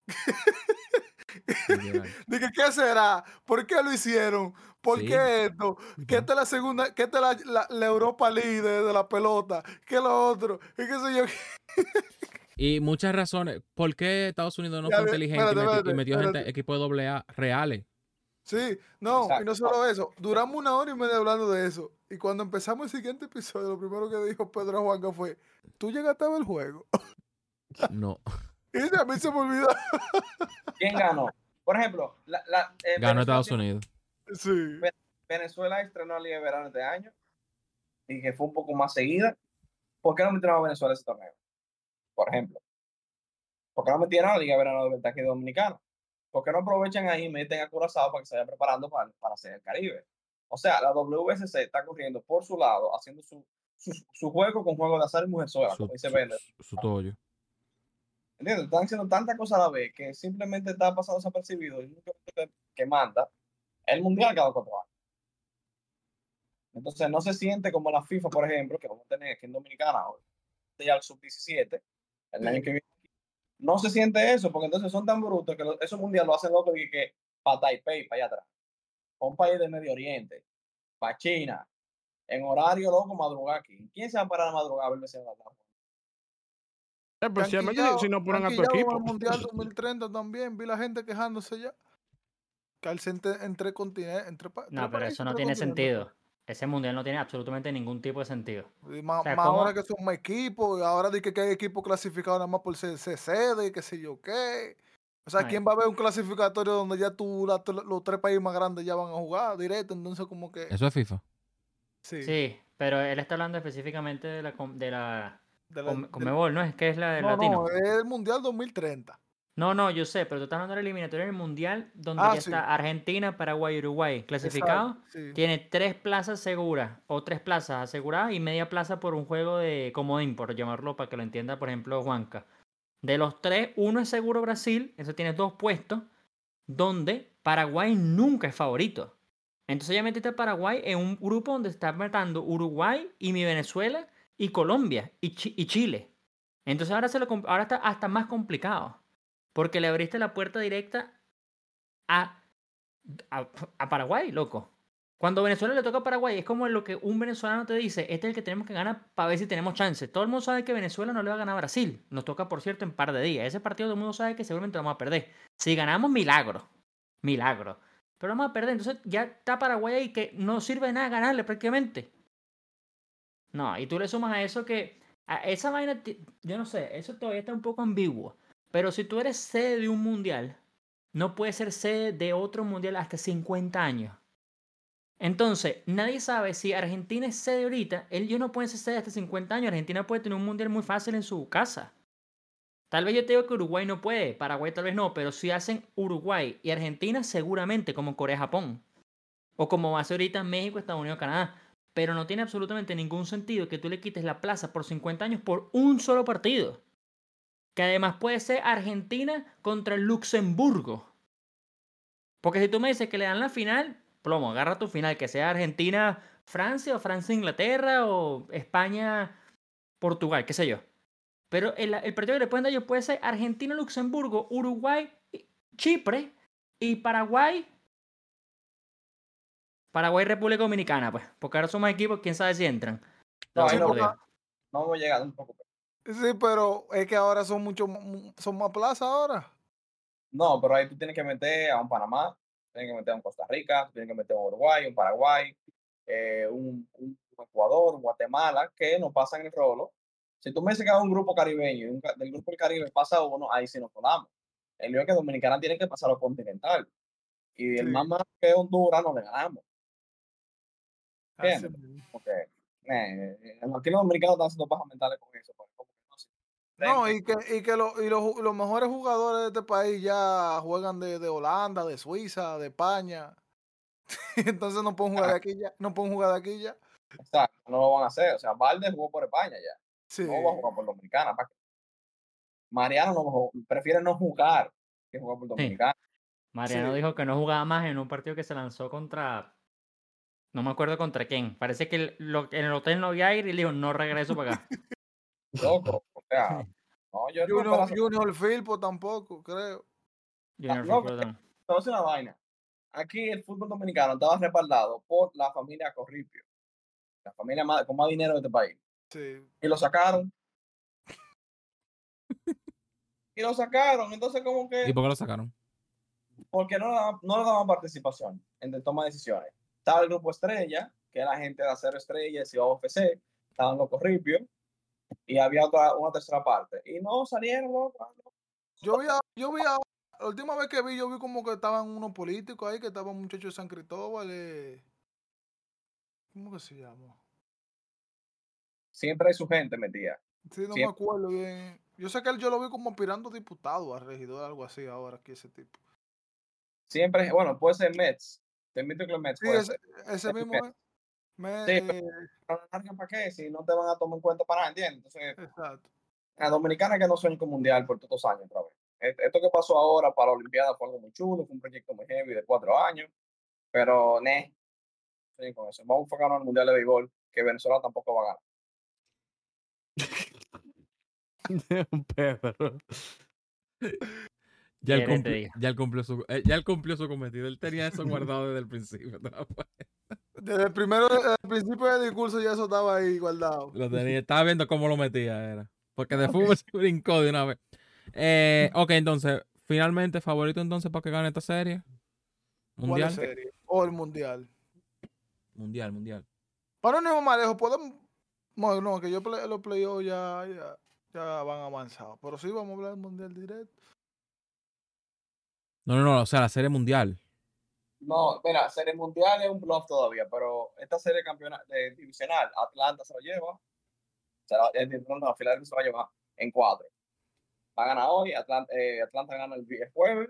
[LAUGHS] De que, ¿qué será? ¿Por qué lo hicieron? ¿Por Sí. qué esto? ¿Qué esta es la segunda? ¿Qué esta es la, la- la Europa League de, de la pelota? ¿Qué lo otro? ¿Y qué sé yo? Y muchas razones. ¿Por qué Estados Unidos no Ya fue inteligente y espérate, metió, y espérate, metió gente, espérate. equipo de doble A reales? Sí, no, y no solo eso. Duramos una hora y media hablando de eso. Y cuando empezamos el siguiente episodio, lo primero que dijo Pedro Juanca fue, ¿tú llegaste a ver el juego? No. [LAUGHS] Y a mí se me olvidó. ¿Quién ganó? Por ejemplo, la, la, eh, Ganó Venezuela Estados Unidos. Sí. Venezuela estrenó la Liga de Verano este año y que fue un poco más seguida. ¿Por qué no metieron a Venezuela ese torneo? Por ejemplo. ¿Por qué no metieron a la Liga de Verano de Ventaja Dominicana? ¿Por qué no aprovechan ahí y meten a Curazao para que se vaya preparando para, para hacer el Caribe? O sea, la WSC está corriendo por su lado, haciendo su, su, su juego con juego de azar y mujerzuela, Su, como dice su- Bender. su- tollo. ¿Entiendes? Están haciendo tantas cosas a la vez que simplemente está pasando desapercibido y que, que manda el mundial cada cuatro años. Entonces no se siente como la FIFA, por ejemplo, que vamos a tener aquí en Dominicana ahora, ya el sub-17, el año que viene. No se siente eso, porque entonces son tan brutos que lo- esos mundiales lo hacen loco que, que para Taipei, para allá atrás. Pa' un país del Medio Oriente, para China, en horario loco, madrugar aquí. ¿Quién se va a parar a madrugar a ver ese Especialmente Especialmente si, no ponen a tu equipo. el Mundial [LAUGHS] 2030 también. Vi la gente quejándose ya. Que al entre, entre continentes. Entre, No, pero eso no tiene sentido. Ese mundial no tiene absolutamente ningún tipo de sentido. Y más, O sea, más ahora que son más equipos, y ahora di que, que hay equipos clasificados nada más por sede, qué sé yo qué. O sea. ¿quién va a ver un clasificatorio donde ya tú, la- los tres países más grandes ya van a jugar directo? Entonces, como que. Eso es FIFA. Sí. Sí, pero él está hablando específicamente de la, de la de la- Com- del- Conmebol, ¿no? Es que es la del no, latino. no, es el Mundial 2030. No, no, yo sé, pero tú estás hablando del eliminatorio del mundial donde Ah, ya sí. está Argentina, Paraguay y Uruguay sí. Tiene tres plazas seguras o tres plazas aseguradas y media plaza por un juego de comodín, por llamarlo para que lo entienda, por ejemplo, Juanca. De los tres, uno es seguro Brasil, eso tiene dos puestos, donde Paraguay nunca es favorito. Entonces ya metiste a Paraguay en un grupo donde está matando Uruguay y mi Venezuela y Colombia y, y Chile. Entonces ahora, se lo, ahora está hasta más complicado. Porque le abriste la puerta directa a, a, Paraguay, loco. Cuando Venezuela le toca a Paraguay, es como lo que un venezolano te dice, este es el que tenemos que ganar para ver si tenemos chance. Todo el mundo sabe que Venezuela no le va a ganar a Brasil. Nos toca, por cierto, en par de días. Ese partido todo el mundo sabe que seguramente lo vamos a perder. Si ganamos, milagro. Milagro. Pero vamos a perder. Entonces ya está Paraguay ahí que no sirve nada ganarle prácticamente. No, y tú le sumas a eso que a esa vaina, yo no sé, eso todavía está un poco ambiguo. Pero si tú eres sede de un mundial, no puedes ser sede de otro mundial hasta 50 años. Entonces, nadie sabe si Argentina es sede ahorita, ellos no pueden ser sede hasta 50 años. Argentina puede tener un mundial muy fácil en su casa. Tal vez yo te digo que Uruguay no puede, Paraguay tal vez no, pero si hacen Uruguay y Argentina, seguramente como Corea-Japón. O como ser ahorita México, Estados Unidos, Canadá. Pero no tiene absolutamente ningún sentido que tú le quites la plaza por 50 años por un solo partido. Que además puede ser Argentina contra Luxemburgo. Porque si tú me dices que le dan la final, plomo, agarra tu final, que sea Argentina-Francia o Francia-Inglaterra o España-Portugal, qué sé yo. Pero el, el partido que le pueden dar ellos puede ser Argentina-Luxemburgo, Uruguay-Chipre y Paraguay. Paraguay-República Dominicana, pues. Porque ahora somos equipos, quién sabe si entran. No, no, no hemos llegado un poco. Sí, pero es que ahora son mucho mu- son más plazas ahora. No, pero ahí tú tienes que meter a un Panamá, tienes que meter a un Costa Rica, tienes que meter a un Uruguay, un Paraguay, eh, un, un Ecuador, un Guatemala, que no pasan el rolo. Si tú me dices que hay un grupo caribeño y un del grupo del Caribe pasa uno, ahí sí nos ponamos. El lío es que Dominicana tiene que pasar a lo continental. Y el Sí. más malo que Honduras no le ganamos. Mismo. Porque eh, aquí los dominicanos están haciendo pajas mentales con eso. porque no y que, y que lo- y los, los mejores jugadores de este país ya juegan de, de Holanda, de Suiza, de España. [LAUGHS] Entonces no pueden jugar de aquí ya. No pueden jugar de aquí ya. Exacto, no lo van a hacer. O sea, Valde jugó por España ya. Sí. No va a jugar por Dominicana. Mariano no, prefiere no jugar que jugar por Dominicana. Mariano Sí. dijo que no jugaba más en un partido que se lanzó contra. No me acuerdo contra quién. Parece que el- lo- en el hotel no había aire y le dijo, no regreso para acá. [LAUGHS] Loco. [LAUGHS] O sea, no, yo no Junior, Junior Firpo tampoco, creo. Junior no, Firpo también. decir una vaina. Aquí el fútbol dominicano estaba respaldado por la familia Corripio, la familia más- con más dinero de este país. Sí. Y lo sacaron. y lo sacaron. Entonces, como que. ¿Y por qué lo sacaron? porque no le daban, no le daban participación en el toma de decisiones. Estaba el grupo Estrella, que era la gente de Acero Estrellas y OFC, estaban los Corripios, y había otra, una tercera parte. Y no salieron, loco. no. Yo vi, a- yo vi a- la última vez que vi, yo vi como que estaban unos políticos ahí, que estaba un muchacho de San Cristóbal. eh, ¿Cómo que se llama? Siempre hay su gente metida. Sí, no me acuerdo bien. Yo sé que él yo lo vi como aspirando diputado, a regidor, algo así ahora, aquí ese tipo. Siempre, bueno, puede ser Mets. Te invito que los Mets. Sí, puede ese, ser. ese Es mismo que- es. Me- Sí, Pero ¿para qué? Si no te van a tomar en cuenta para nada, ¿entiendes? Entonces, exacto. la dominicana que no sueña con mundial por todos los años otra vez. Et- Esto que pasó ahora para la Olimpiada fue algo muy chulo, fue un proyecto muy heavy de cuatro años, pero ne, sueñen con eso. Vamos a enfocarnos en el Mundial de Béisbol, que Venezuela tampoco va a ganar. [LAUGHS] Pedro. Ya él, ¿Quieres te cumplió, diga? ya, él cumplió su, eh, ya él cumplió su cometido. Él tenía eso guardado desde el principio. [LAUGHS] ¿no? Desde el primero, desde el principio del discurso ya eso estaba ahí guardado. Lo tenía, estaba viendo cómo lo metía. Era. Porque de fútbol se brincó de una vez. Eh, ok, entonces, finalmente, favorito entonces para que gane esta serie. ¿Cuál Mundial. es serie? O el mundial. Mundial, mundial. Para no irnos más lejos, podemos. Bueno, no, que yo play- los playoffs ya, ya, ya van avanzados. Pero sí, vamos a hablar del mundial directo. No, no, no, o sea, la serie mundial. No, mira, serie mundial es un bluff todavía, pero esta serie campeona, de divisional, Atlanta se lo lleva. Se la, eh, no, no, Filadelfia se va a llevar en cuatro. Va a ganar hoy, Atlanta, eh, Atlanta gana el, el jueves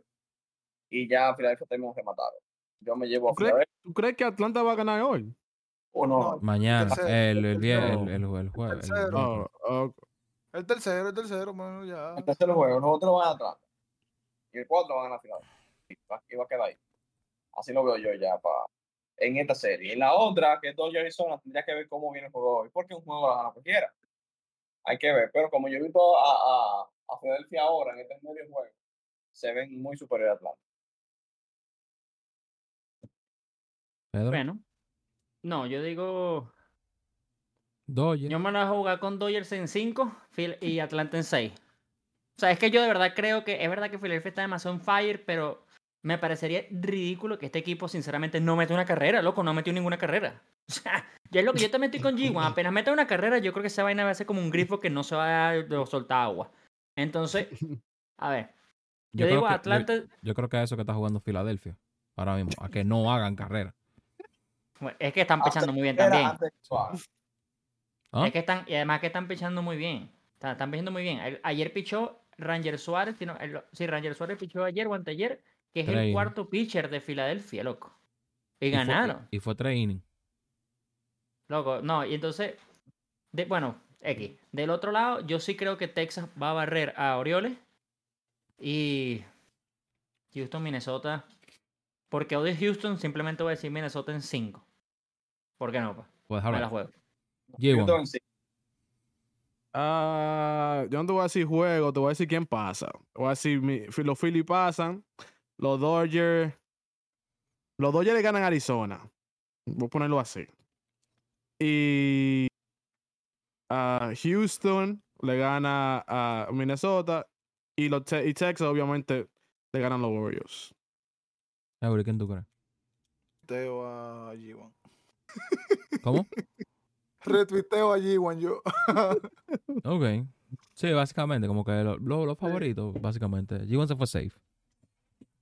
y ya Filadelfia tenemos que matarlo. Yo me llevo a ¿Tú crees? Filadelfia. ¿Tú crees que Atlanta va a ganar hoy? o no. No, Mañana, tercero, el, el, tercero. el, el, jue- el jueves. el tercero. oh, El tercero, el tercero, bueno, ya. El tercer juego, los otros van a Atlanta. Y el cuatro van a. Y va, y va a quedar ahí. Así lo veo yo ya pa, en esta serie. En la otra, que es Dodgers Arizona, tendría que ver cómo viene el juego hoy. Porque un juego la gana cualquiera. Hay que ver. Pero como yo he visto a, a, a Filadelfia ahora en este medio juego, se ven muy superior a Atlanta. Pedro, Bueno. No, yo digo. Dodgers. Yo me la voy a jugar con Dodgers en 5 y Atlanta en 6. O sea, es que yo de verdad creo que es verdad que Philadelphia está demasiado en fire, pero me parecería ridículo que este equipo, sinceramente, no mete una carrera, loco, no metió ninguna carrera. [LAUGHS] O sea, ya es lo que yo también estoy con G1. Apenas meta una carrera, yo creo que esa vaina va a ser como un grifo que no se va a soltar agua. Entonces, [LAUGHS] a ver, yo, digo que- yo- Atlanta. Yo, creo que a eso que está jugando Filadelfia. Ahora mismo. A que no hagan carrera. bueno, es que están pichando muy bien también. ¿Ah? Es que están, y además que están pichando muy bien. Están, están pichando muy bien. Ayer pichó Ranger Suárez, sino- el- sí, Ranger Suárez pichó ayer o anteayer, que es el cuarto pitcher de Filadelfia, loco. Y Y fue- ganaron, Y, fue tres innings. loco. No, y entonces, de, bueno, X. Del otro lado, yo sí creo que Texas va a barrer a Orioles. Y Houston, Minnesota. Porque odio Houston, simplemente voy a decir Minnesota en 5. ¿Por qué no? pa? Pues Me la juego. G1. Houston Ah, yo no te voy a decir juego, te voy a decir quién pasa. Te Voy a decir, mi- los Phillies pasan, los Dodgers. Los Dodgers le ganan a Arizona. Voy a ponerlo así. Y a Houston le gana a Minnesota. Y, los Te- y Texas, obviamente, le ganan los Warriors. Eury, ¿quién tú crees? Retuiteo a G1. ¿Cómo? [LAUGHS] Retuiteo a G1 yo. [LAUGHS] Ok. Sí, básicamente, como que lo- lo- los favoritos, básicamente. G1 se fue safe.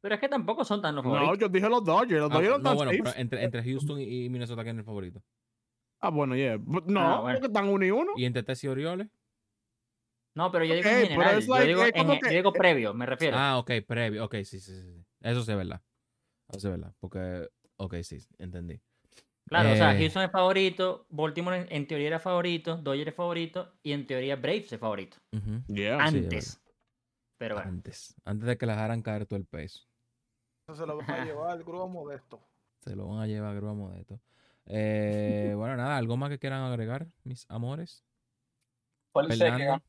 Pero es que tampoco son tan los No, favoritos. yo dije los Dodgers. Los Ah, Dodgers no no, están bueno, safe. pero entre, entre Houston y y Minnesota, ¿quién es el favorito? Ah, bueno, yeah. But No, Ah, bueno. porque están uno y uno. ¿Y entre Texas y Orioles? No, pero yo digo en general. Yo like- digo, en que- yo digo previo, me refiero. Ah, ok, previo. Ok, sí, sí, sí. sí. Eso sí es verdad. Eso sí es verdad. Porque, ok, sí, entendí. Claro, o sea, eh, Houston es favorito, Baltimore en, en teoría era favorito, Dodgers es favorito y en teoría Braves es favorito. Yeah. sí, Antes. pero bueno. Antes. Antes de que le dejaran caer todo el peso. Eso se lo va a [LAUGHS] llevar el grupo modesto. Se lo van a llevar a grúa modesto. Eh, [LAUGHS] bueno, nada, ¿algo más que quieran agregar, mis amores? Fue el Licey que ganó.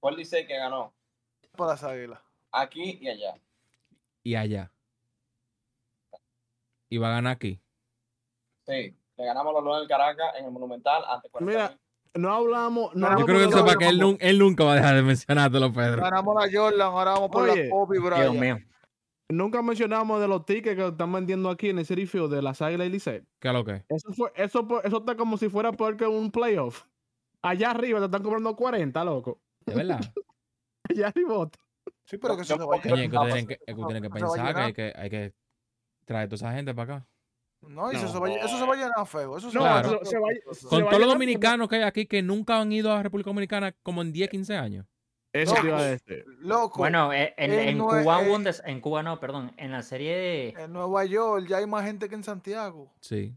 Fue el Licey que ganó. Para las águilas. Aquí y allá. Y allá. Y va a ganar aquí. Sí. Le ganamos a los Leones del Caracas en el Monumental ante 40 Mira, no hablamos. No Yo creo que él no, sepa no, que él, no. nun- él nunca va a dejar de mencionártelo, Pedro. Ganamos la Jordan, ahora vamos por Oye, la Kobe Dios Bryant. mío. Nunca mencionamos de los tickets que están vendiendo aquí en el City Field de las Águilas y Licey. ¿Qué es lo que? Eso, fue, eso, eso está como si fuera peor que un playoff. Allá arriba te están cobrando 40, loco. ¿De verdad? [LAUGHS] Allá arriba. Sí, pero que eso Yo- se va a yo- Coño, llenar. es que tienen que, que eso- eso pensar que hay que, hay que traer toda esa gente para acá. No, y eso, No. se va, a lle- eso se va a llenar feo. Eso se No, va a Claro. llenar se va a- feo. se Con todos los dominicanos que hay aquí que nunca han ido a República Dominicana como en 10, 15 años. Eso te iba a Loco. decir. Loco, Bueno, eh, en, en Cuba hubo eh, un des- en Cuba no, perdón, en la serie de en Nueva York ya hay más gente que en Santiago. Sí.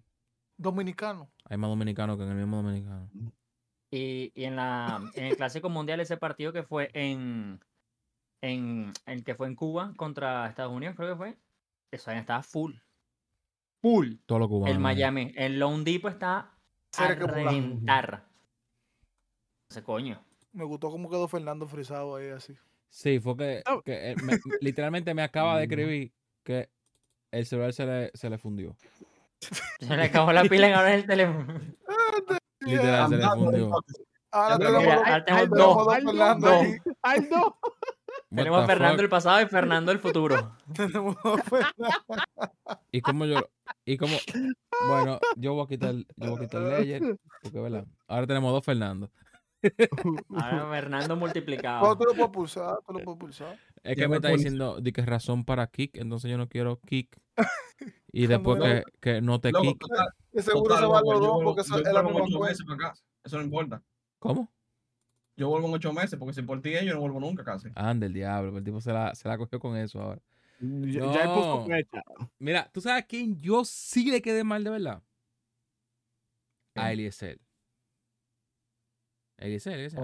Dominicano. Hay más dominicanos que en el mismo dominicano. y, y en la en el clásico mundial ese partido que fue en en el que fue en Cuba contra Estados Unidos, creo que fue. Eso ahí estaba full. Full. Todo lo cubano. El Miami. El Lone Depot está a reventar. Ese coño. Me gustó cómo quedó Fernando frisado ahí así. Sí, fue que, Oh. que él me- [LAUGHS] literalmente me acaba de escribir que el celular se le, se le fundió. [LAUGHS] Se le acabó la pila en ahora el teléfono. Literal, se le fundió. Ahora Ya tenemos dos- tenemos dos. No, Fernando dos. ahí. ¡Ay, no! Tenemos a Fernando fuck? el pasado y Fernando el futuro. Tenemos dos Fernando. Y como yo, y como, bueno, yo voy a quitar, yo voy a quitar Ledger, porque verdad, ahora tenemos dos Fernando. [LAUGHS] Ahora Fernando No, multiplicado. tú lo puedes pulsar, tú lo puedes pulsar. Es que me me está diciendo de que razón para kick, entonces yo no quiero kick. [LAUGHS] Y después que, que no te Loco, kick. total, seguro total, se van loco, los yo dos porque eso yo es la misma acá. Eso no importa. ¿Cómo? Yo vuelvo en ocho meses porque si por ti yo no vuelvo nunca casi. Ande el diablo, el tipo se la, se la cogió con eso ahora. Ya, ya he puesto No. fecha. Mira, ¿tú sabes a quién yo sí le quedé mal de verdad? A ¿Quién? Eliezer. Eliezer, Eliezer.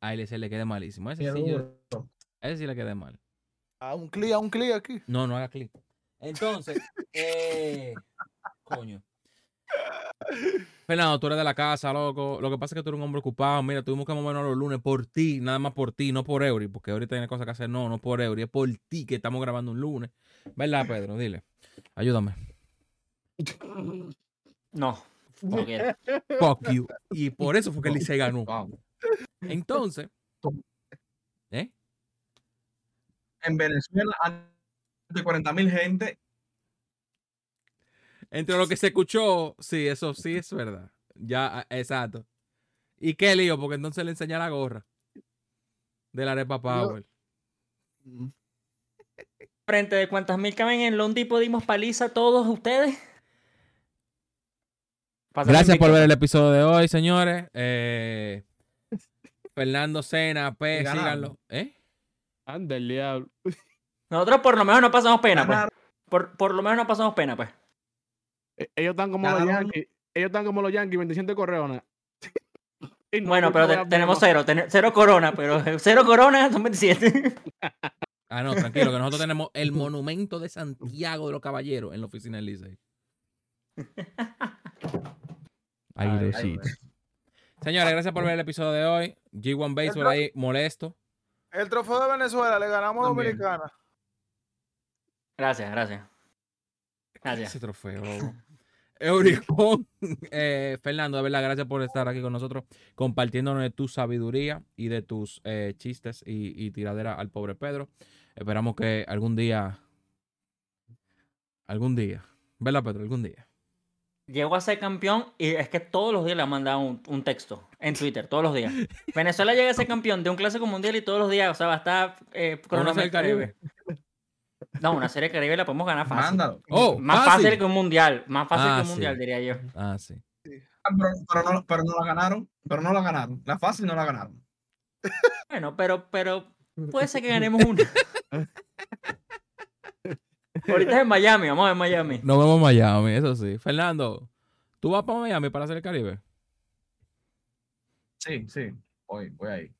A Eliezer le quedé malísimo. Ese Qué sí, yo- ese sí le quedé mal. A un clic, a un clic aquí. No, no haga clic. Entonces, [LAUGHS] eh, coño. Fernando, tú eres de la casa, loco. Lo que pasa es que tú eres un hombre ocupado. Mira, tuvimos que movernos los lunes por ti, nada más por ti, no por Eury, porque ahorita tiene cosas que hacer. No, no por Eury, es por ti que estamos grabando un lunes. ¿Verdad, Pedro? Dile. Ayúdame. No. Fuck you. Y por eso fue que el Licey ganó. Entonces, ¿eh? En Venezuela, de 40 mil gente, Entre lo que se escuchó, sí, eso sí es verdad. Ya, exacto. ¿Y qué lío? Porque entonces le enseña la gorra de la arepa Power. Frente de cuántas mil caben en Depot dimos paliza a todos ustedes. Gracias por ver el episodio de hoy, señores. Eh, Fernando Cena, [LAUGHS] P, síganlo. ¿Eh? Anda el diablo. Nosotros por lo menos no pasamos pena, pues. Por, por lo menos no pasamos pena, pues. Eh, Ellos están como los. Yankees. Ellos están como los Yankees, 27 correones. Y no- Bueno, no pero te- tenemos cero, ten- cero corona, pero [LAUGHS] [LAUGHS] cero corona son 27. Ah, no, tranquilo, que nosotros tenemos el [LAUGHS] monumento de Santiago de los Caballeros en la oficina del Licey. Señores, gracias por ver el episodio de hoy. G1 Baseball ahí molesto. El trofeo de Venezuela le ganamos a. Dominicana. Gracias, gracias. Gracias. Ese trofeo. Euricón, [LAUGHS] eh, Fernando, de verdad, gracias por estar aquí con nosotros, compartiéndonos de tu sabiduría y de tus eh, chistes y, y tiradera al pobre Pedro. Esperamos que algún día, algún día, ¿verdad, Pedro? Algún día. Llego a ser campeón y es que todos los días le han mandado un, un texto en Twitter, todos los días. Venezuela llega a ser campeón de un clásico mundial y todos los días, o sea, va a estar eh, Con del. Caribe. No, una serie Caribe la podemos ganar fácil. Mándalo. Oh, Más fácil. que un mundial, más fácil Ah, que un sí. mundial, diría yo. Ah, sí. Ah, Pero, pero no, pero no la ganaron. Pero no la ganaron. La fácil no la ganaron. Bueno, pero, pero puede ser que [LAUGHS] ganemos una. Ahorita es en Miami, vamos a ver Miami. Nos vemos en Miami, eso sí. Fernando, ¿tú vas para Miami para hacer el Caribe? Sí, sí. Voy, voy ahí.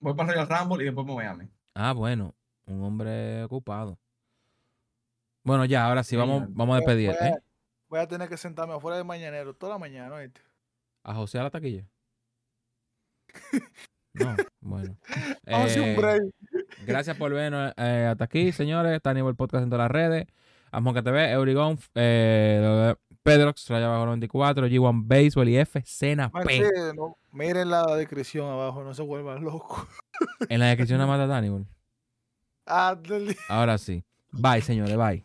Voy para Real Rumble y después Miami. Ah, bueno, un hombre ocupado. Bueno, ya, ahora sí, vamos, vamos a despedir, Voy a- ¿eh? Voy a tener que sentarme afuera del mañanero toda la mañana, ¿oíste? A José a la taquilla. [LAUGHS] No, bueno. [LAUGHS] Eh, un break. gracias por vernos eh, hasta aquí, [LAUGHS] señores. Está a nivel podcast en todas las redes. Amonca TV, Eurigón, eh, Pedrox, Raya Bajo 94, G1 Baseball y F, Cena P. no, miren la descripción abajo, no se vuelvan locos. En la descripción nada más está Aníbal. Ah, Ahora sí. Bye, señores, bye.